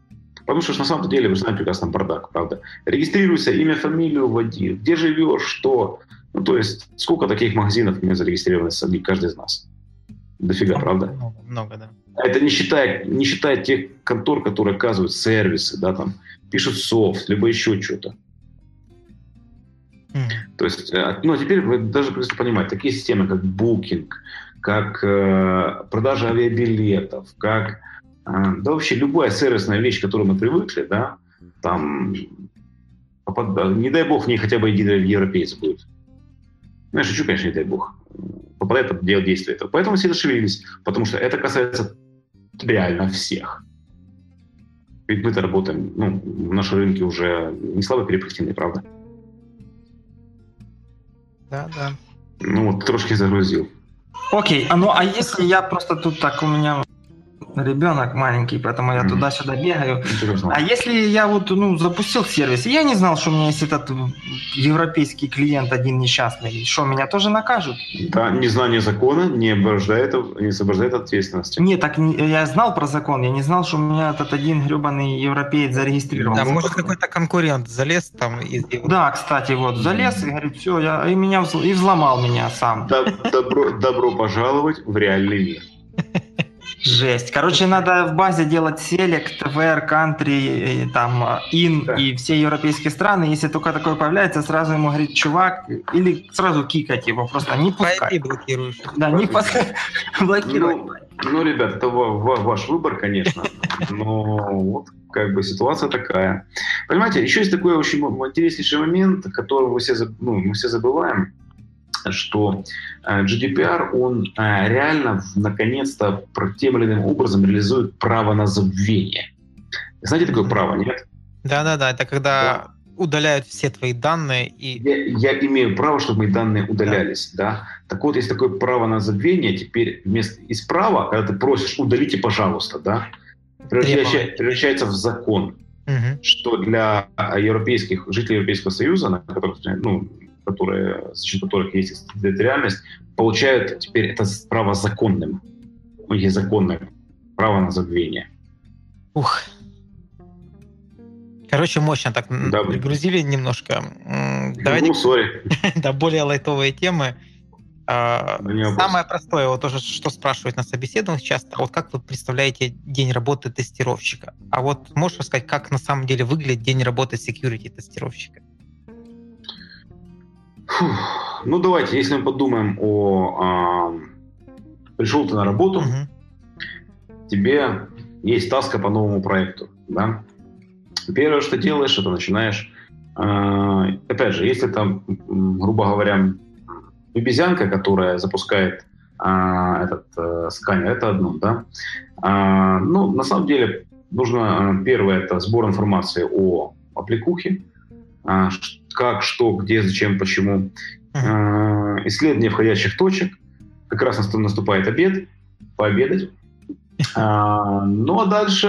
Потому что на самом деле, вы знаете, прекрасно бардак, правда. Регистрируйся, имя, фамилию вводи, где живешь, что. Ну, то есть, сколько таких магазинов мне зарегистрировано среди каждый из нас? Дофига, много, правда? Много, много, да. А это не считая, не считая тех контор, которые оказывают сервисы, да, там, пишут софт, либо еще что-то. Mm. То есть, э, ну, а теперь вы даже просто понимаете, такие системы, как Booking, как э, продажа авиабилетов, как э, да вообще любая сервисная вещь, к которой мы привыкли, да, там, не дай бог, в ней хотя бы один европейец будет. Ну, я шучу, конечно, не дай бог. Попадает под дело действия этого. Поэтому все зашевелились, потому что это касается реально всех. Ведь мы-то работаем, ну, наши рынки уже не слабо переплетены, правда? Да, да. Ну вот, трошки загрузил. Окей, а ну а если я просто тут так у меня ребенок маленький, поэтому я туда-сюда бегаю. Интересно. А если я вот ну, запустил сервис, и я не знал, что у меня есть этот европейский клиент один несчастный, что меня тоже накажут? Да, незнание закона не освобождает, не освобождает от ответственности. Нет, так я знал про закон, я не знал, что у меня этот один гребаный европеец зарегистрирован. Да, может какой-то конкурент залез там из Да, кстати, вот залез и говорит, все, я, и меня и взломал меня сам. Добро, добро пожаловать в реальный мир. Жесть. Короче, надо в базе делать селект, VR, country, там, in да. и все европейские страны. Если только такое появляется, сразу ему говорит, чувак, или сразу кикать его, просто не пускай. Пойди блокируешь. Да, не пускай. Блокируй. Ну, ну, ребят, это ваш выбор, конечно. Но вот как бы ситуация такая. Понимаете, еще есть такой очень интереснейший момент, который мы все, ну, мы все забываем что э, GDPR, он э, реально наконец-то тем или иным образом реализует право на забвение. Знаете такое право, нет? Да-да-да, это когда да. удаляют все твои данные и... Я, я имею право, чтобы мои данные удалялись, да. да. Так вот, есть такое право на забвение, теперь вместо из права, когда ты просишь удалите, пожалуйста, да, превращается, превращается в закон, угу. что для европейских жителей Европейского Союза, на которых ну, которые, за счет которых есть территориальность, получают теперь это право законным. У них есть законное право на забвение. Ух. Короче, мощно так да, пригрузили немножко. Давайте, ну, сори. да, более лайтовые темы. А, самое простое, вот тоже, что спрашивают на собеседованиях часто, вот как вы представляете день работы тестировщика? А вот можешь рассказать, как на самом деле выглядит день работы security тестировщика? Фух. Ну, давайте, если мы подумаем о... Э, пришел ты на работу, угу. тебе есть таска по новому проекту, да? Первое, что делаешь, это начинаешь... Э, опять же, если там, грубо говоря, обезьянка, которая запускает э, этот э, сканер, это одно, да? Э, ну, на самом деле, нужно... Первое, это сбор информации о аппликухе, как, что, где, зачем, почему. Uh-huh. Исследование входящих точек. Как раз наступает обед, пообедать. А, ну а дальше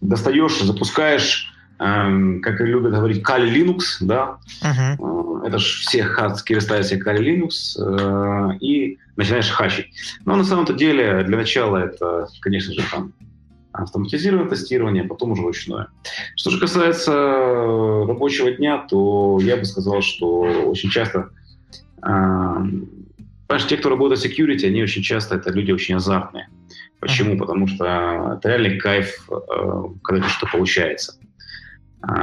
достаешь, запускаешь, как любят говорить, Kali Linux, да. Uh-huh. Это же все хацкие ставят себе Kali Linux и начинаешь хачить. Но на самом-то деле для начала это, конечно же, там автоматизированное тестирование, потом уже ручное. Что же касается э, рабочего дня, то я бы сказал, что очень часто э, Понимаешь, те, кто работает в security, они очень часто, это люди очень азартные. Почему? Потому что это реальный кайф, э, когда что-то получается.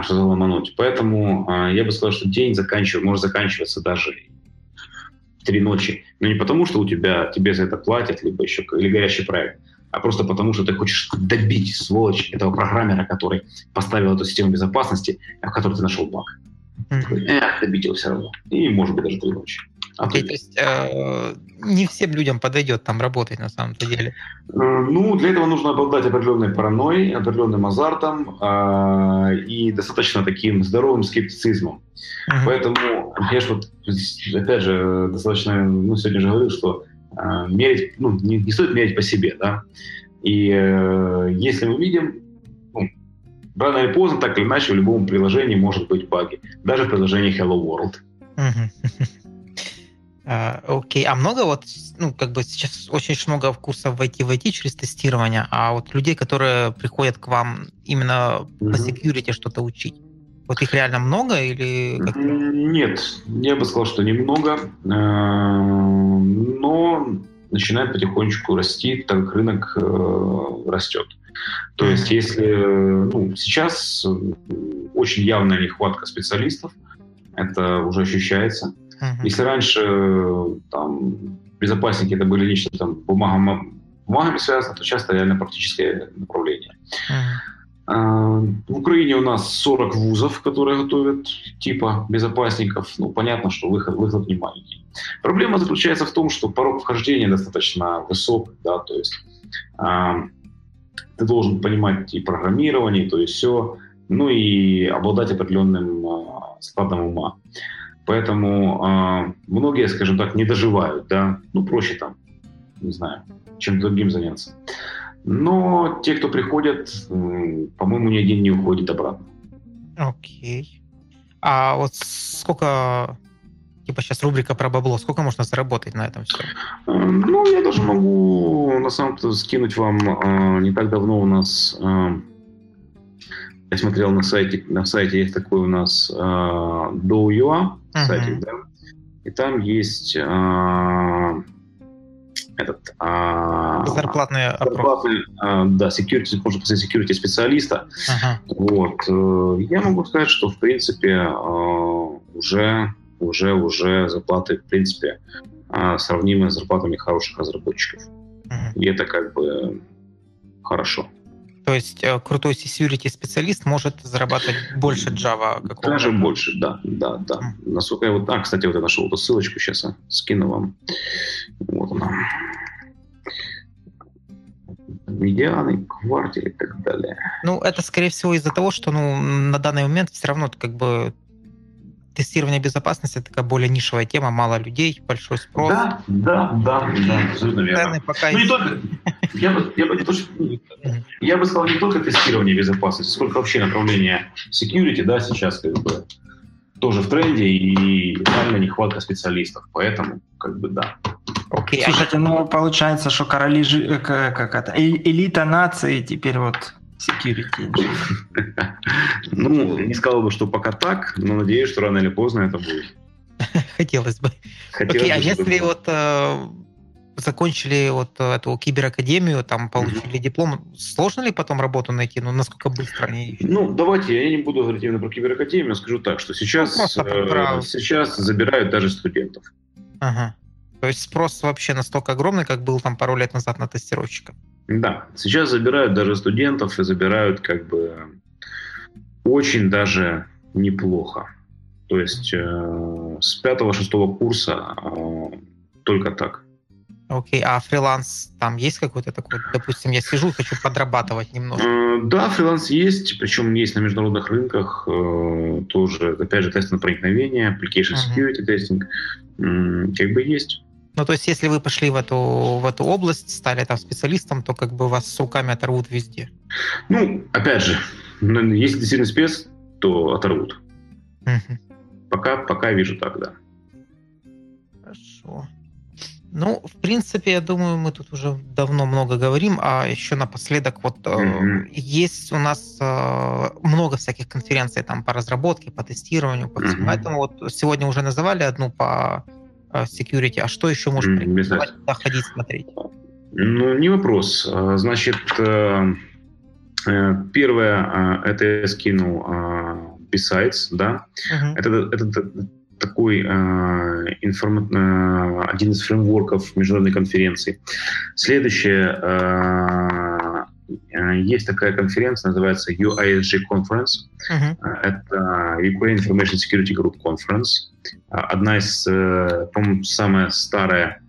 Что заломануть. Поэтому я бы сказал, что день заканчив... может заканчиваться даже три ночи. Но не потому, что у тебя, тебе за это платят, либо еще или горящий проект, а просто потому, что ты хочешь добить, сволочь, этого программера, который поставил эту систему безопасности, в которой ты нашел баг. Mm-hmm. Эх, добить его все равно. И, может быть, даже три ночи. А okay, то есть э, не всем людям подойдет там работать на самом-то деле? Э, ну, для этого нужно обладать определенной паранойей, определенным азартом э, и достаточно таким здоровым скептицизмом. Uh-huh. Поэтому я же вот, опять же, достаточно, ну, сегодня же говорил, что мерить, ну, не, не стоит мерить по себе, да. И э, если мы видим, ну, рано или поздно, так или иначе, в любом приложении может быть баги. Даже в приложении Hello World. Э, окей, а много вот, ну, как бы сейчас очень много курсов в IT, в IT через тестирование, а вот людей, которые приходят к вам именно mm-hmm. по security что-то учить, вот их реально много или... Нет, я бы сказал, что немного, э, но начинает потихонечку расти, так как рынок э, растет. То есть если ну, сейчас очень явная нехватка специалистов, это уже ощущается. Если раньше там, безопасники это были лично там, бумагами, бумагами связаны, то сейчас это реально практическое направление. Uh-huh. В Украине у нас 40 вузов, которые готовят типа безопасников. Ну, понятно, что выход, выход не маленький. Проблема заключается в том, что порог вхождения достаточно высок, да, то есть э, ты должен понимать и программирование, то есть все, ну и обладать определенным э, складом ума. Поэтому э, многие, скажем так, не доживают, да, ну проще там, не знаю, чем другим заняться. Но те, кто приходят, по-моему, ни один не уходит обратно. Окей. А вот сколько, типа сейчас рубрика про бабло, сколько можно заработать на этом все? Э, ну, я даже могу на самом деле скинуть вам. Э, не так давно у нас э, я смотрел на сайте, на сайте есть такой у нас э, Do.ua, uh-huh. сайтик, да, и там есть этот... Э, зарплатный зарплатный, э, да, security, можно сказать, security специалиста. Uh-huh. Вот. Э, я могу сказать, что, в принципе, э, уже, уже, уже зарплаты, в принципе, э, сравнимы с зарплатами хороших разработчиков. Uh-huh. И это как бы хорошо. То есть э, крутой security специалист может зарабатывать больше Java какого Даже больше, да, да, да. Mm. Насколько я вот... А, кстати, вот я нашел эту ссылочку, сейчас а, скину вам. Вот она. Медианы, квартиры и так далее. Ну, это, скорее всего, из-за того, что ну, на данный момент все равно как бы тестирование безопасности такая более нишевая тема, мало людей, большой спрос. Да, да, да, да, абсолютно верно. Пока ну, не только, я бы, я, бы не то, что, я бы сказал не только тестирование безопасности, сколько вообще направление security, да, сейчас как бы тоже в тренде и реально нехватка специалистов, поэтому как бы да. Окей. Слушайте, ну получается, что короли э, как, как это элита нации теперь вот security Ну, не сказал бы, что пока так, но надеюсь, что рано или поздно это будет. Хотелось бы. Хотелось Окей, а если вот э, закончили вот эту киберакадемию, там получили диплом, сложно ли потом работу найти? Ну, насколько быстро они Ну, давайте, я не буду говорить именно про киберакадемию, скажу так, что сейчас, ну, э, сейчас забирают даже студентов. Ага. То есть спрос вообще настолько огромный, как был там пару лет назад на тестировщика. Да, сейчас забирают даже студентов и забирают как бы очень даже неплохо. То есть э, с пятого-шестого курса э, только так. Окей, okay. а фриланс там есть какой-то такой? Допустим, я сижу, хочу подрабатывать немножко. Э, да, фриланс есть, причем есть на международных рынках э, тоже, опять же, тест на проникновение, application security uh-huh. testing, как бы есть. Ну, то есть, если вы пошли в эту, в эту область, стали там специалистом, то как бы вас с руками оторвут везде. Ну, опять же, если действительно спец, то оторвут. Угу. Пока, пока вижу так, да. Хорошо. Ну, в принципе, я думаю, мы тут уже давно много говорим, а еще напоследок вот mm-hmm. э, есть у нас э, много всяких конференций там по разработке, по тестированию, по всему. Mm-hmm. Поэтому вот сегодня уже называли одну по security, а что еще можно туда ходить смотреть? Ну, не вопрос. А, значит, э, э, первое, это я скинул Besides, да. Uh-huh. Это, это такой информ... один из фреймворков международной конференции. Следующее, есть такая конференция, называется UISG Conference. Uh-huh. Это Ukraine Information Security Group Conference. А, одна из, э, по-моему, самая старая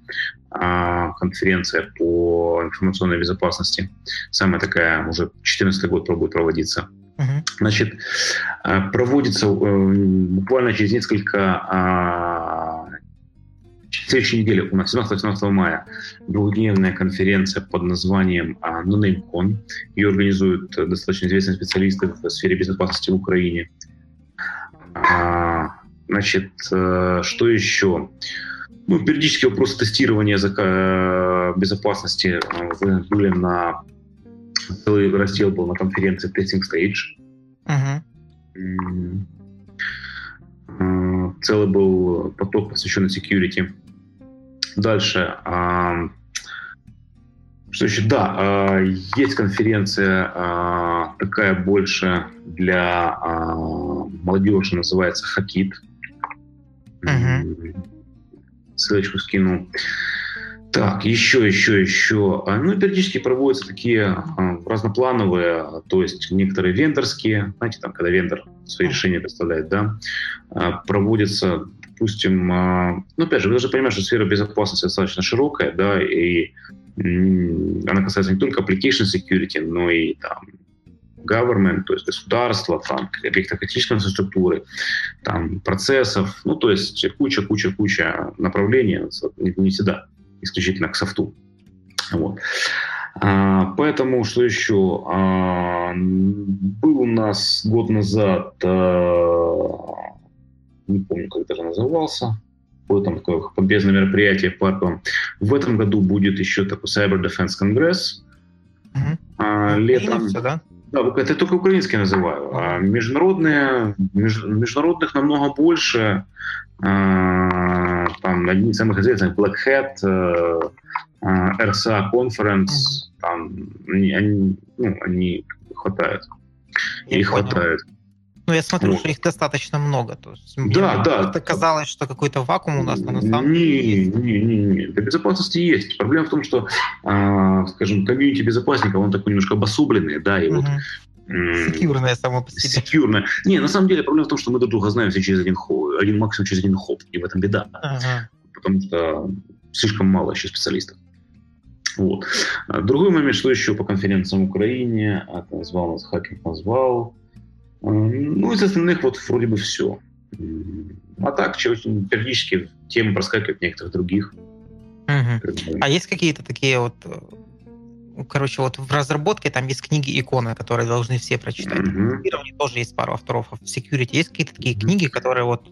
а, конференция по информационной безопасности. Самая такая, уже 14 год пробует проводиться. Uh-huh. Значит, а, проводится э, буквально через несколько следующей неделе у нас 17-18 мая двухдневная конференция под названием NoNameCon. Ее организуют достаточно известные специалисты в сфере безопасности в Украине. Значит, э, что еще? Ну, периодически вопросы тестирования языка безопасности были на целый раздел был на конференции Testing Stage. Uh-huh. Целый был поток, посвященный security. Дальше. Что еще? Да, а, есть конференция а, такая больше для а, молодежи, называется Хакит. Угу. Ссылочку скину. Так, еще, еще, еще. Ну, периодически проводятся такие разноплановые, то есть некоторые вендорские, знаете, там, когда вендор свои решения представляет, да, проводятся, допустим, ну, опять же, вы должны понимать, что сфера безопасности достаточно широкая, да, и она касается не только application security, но и там government, то есть государства, там каких-то критической инфраструктуры, там процессов, ну то есть куча-куча-куча направлений, не, не всегда исключительно к софту. Вот. А, поэтому, что еще? А, был у нас год назад, а, не помню, как это назывался, было там такое помпезное мероприятие парковом. В этом году будет еще такой Cyber Defense Congress. Угу. А, летом... Все, да? Да, это только украинский называю. А международные, меж, международных намного больше. А, там одни из самых известных Black Hat, а, RSA Conference, там они, они, ну, они хватает. Я Их понял. хватает. Ну, я смотрю, вот. что их достаточно много. То есть, да, мне да. Это казалось, что какой-то вакуум у нас, но на самом деле не, не, не, не. Для безопасности есть. Проблема в том, что, э, скажем, комьюнити безопасников, он такой немножко обособленный, да, и угу. вот Секьюрная само по себе. Секьюрная. Не, на самом деле проблема в том, что мы друг друга знаем все через один, один максимум через один хоп, и в этом беда. Ага. Потому что слишком мало еще специалистов. Вот. А другой момент, что еще по конференциям в Украине, это назвал нас Хакинг назвал, ну, из остальных вот вроде бы все. А так, очень периодически темы проскакивают некоторых других. Угу. А есть какие-то такие вот э, короче, вот в разработке там есть книги иконы, которые должны все прочитать. Mm-hmm. В тоже есть пару авторов. А в security есть какие-то такие mm-hmm. книги, которые вот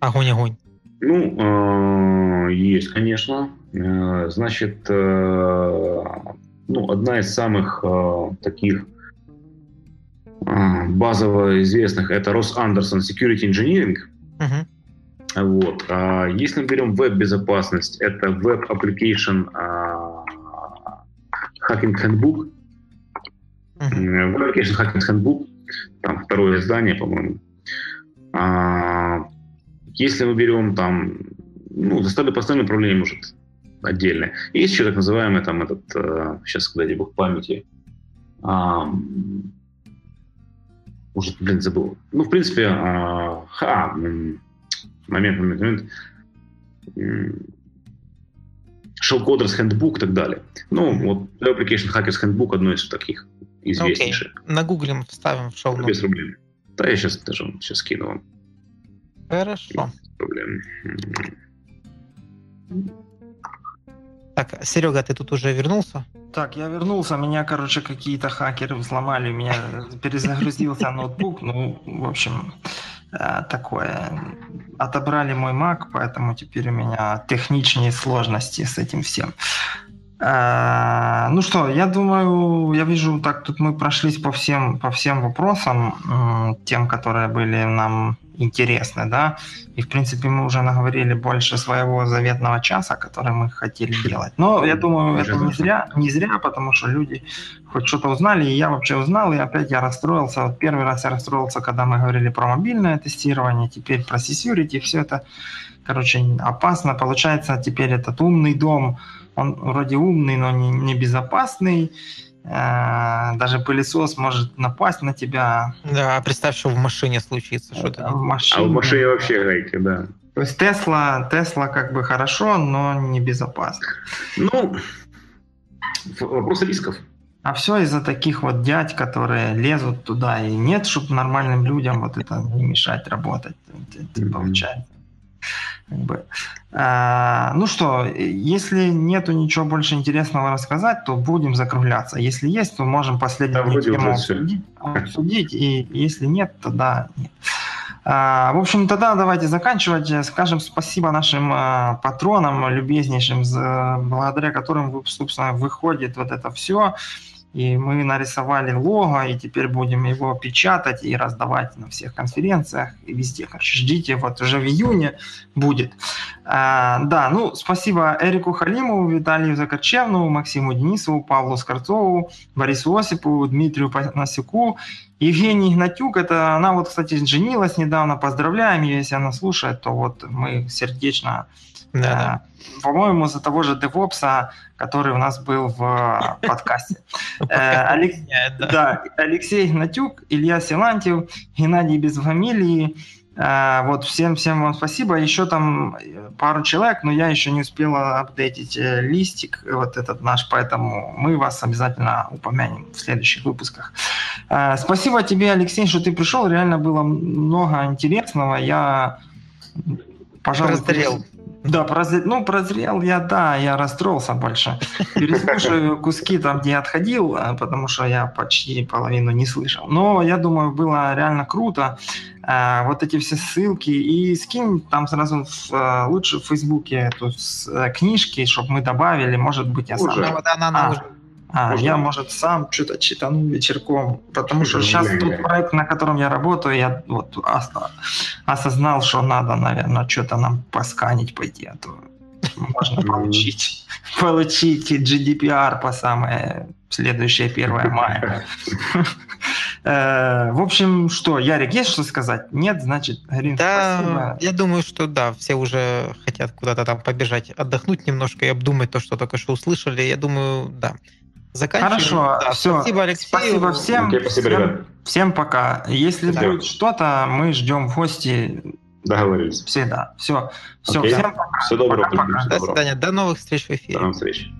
огонь-огонь? Ну, э, есть, конечно. Э, значит, ну, одна из самых таких базово известных это Рос Андерсон Security Engineering. Uh-huh. Вот. А если мы берем веб-безопасность, это Web Application uh, Hacking Handbook. Uh-huh. Web Application Hacking Handbook, там второе издание, по-моему. А, если мы берем там, ну, достаточно постоянное управление, может, отдельное. Есть еще так называемый там этот, сейчас, когда дай бог памяти, уже, блин, забыл. Ну, в принципе, а, ха, момент, момент, момент. Shell Coders Handbook и так далее. Ну, вот Application Hackers Handbook одно из таких известнейших. Okay. Нагуглим, вставим в шоу. Без проблем. Да, я сейчас даже сейчас скину вам. Хорошо. Без проблем. Так, Серега, ты тут уже вернулся? Так, я вернулся, меня, короче, какие-то хакеры взломали, у меня перезагрузился ноутбук, ну, в общем, э, такое. Отобрали мой Mac, поэтому теперь у меня техничные сложности с этим всем. Э, ну что, я думаю, я вижу, так тут мы прошлись по всем, по всем вопросам, тем, которые были нам интересны, да, и, в принципе, мы уже наговорили больше своего заветного часа, который мы хотели делать. Но я думаю, это не зря, не зря, потому что люди хоть что-то узнали, и я вообще узнал, и опять я расстроился. Вот первый раз я расстроился, когда мы говорили про мобильное тестирование, теперь про security, все это, короче, опасно. Получается, теперь этот умный дом, он вроде умный, но не, не безопасный, Э, даже пылесос может напасть на тебя. Да, представь, что в машине случится. Что-то в машине. А в машине вообще гайки, да. То есть Тесла, Тесла как бы хорошо, но не безопасно. Ну, вопрос рисков. А все из-за таких вот дядь, которые лезут туда, и нет, чтобы нормальным людям вот это не мешать работать. Это, mm-hmm. получается. Как бы. а, ну что, если нету ничего больше интересного рассказать, то будем закругляться. Если есть, то можем последнюю да, тему обсудить, обсудить, и если нет, то да, нет. В общем, тогда давайте заканчивать. Скажем спасибо нашим патронам, любезнейшим, благодаря которым, собственно, выходит вот это все. И мы нарисовали лого, и теперь будем его печатать и раздавать на всех конференциях и везде. Короче, ждите, вот уже в июне будет. А, да, ну, спасибо Эрику Халимову, Виталию Закачевну, Максиму Денисову, Павлу Скорцову, Борису Осипову, Дмитрию Панасюку, Евгений Игнатюк, это она вот, кстати, женилась недавно, поздравляем ее, если она слушает, то вот мы сердечно да, да. Э, по-моему, за того же DevOps, который у нас был в подкасте. Э, да, Алексей Гнатюк, Илья Силантьев, Геннадий без фамилии. Э, вот всем всем вам спасибо. Еще там пару человек, но я еще не успела апдейтить листик, вот этот наш, поэтому мы вас обязательно упомянем в следующих выпусках. Спасибо тебе, Алексей, что ты пришел. Реально было много интересного. Я, пожалуй, Раздрел. Да, прозрел, ну, прозрел я, да, я расстроился больше. Переслушаю куски там, где отходил, а, потому что я почти половину не слышал. Но я думаю, было реально круто. А, вот эти все ссылки. И скинь там сразу в, а, лучше в Фейсбуке эту э, книжки, чтобы мы добавили, может быть, я сам. Уже. Да, она, она а. уже а, я, может, сам что-то читану вечерком, потому что сейчас тот проект, на котором я работаю, я вот осознал, что надо, наверное, что-то нам посканить пойти, а то можно получить, получить GDPR по самое следующее 1 мая. Э, в общем, что, Ярик, есть что сказать? Нет, значит, Грин, да, спасибо. Я думаю, что да, все уже хотят куда-то там побежать, отдохнуть немножко и обдумать то, что только что услышали. Я думаю, да. Заканчиваем. Хорошо, да, все. Спасибо, Алексей. Спасибо всем. Okay, спасибо, всем, ребят. Всем пока. Если да. будет что-то, мы ждем в гости. Договорились. Всегда. Все. Все. Okay. Всем пока. Все доброго. Пока, пока. До свидания. До новых встреч в эфире. До новых встреч.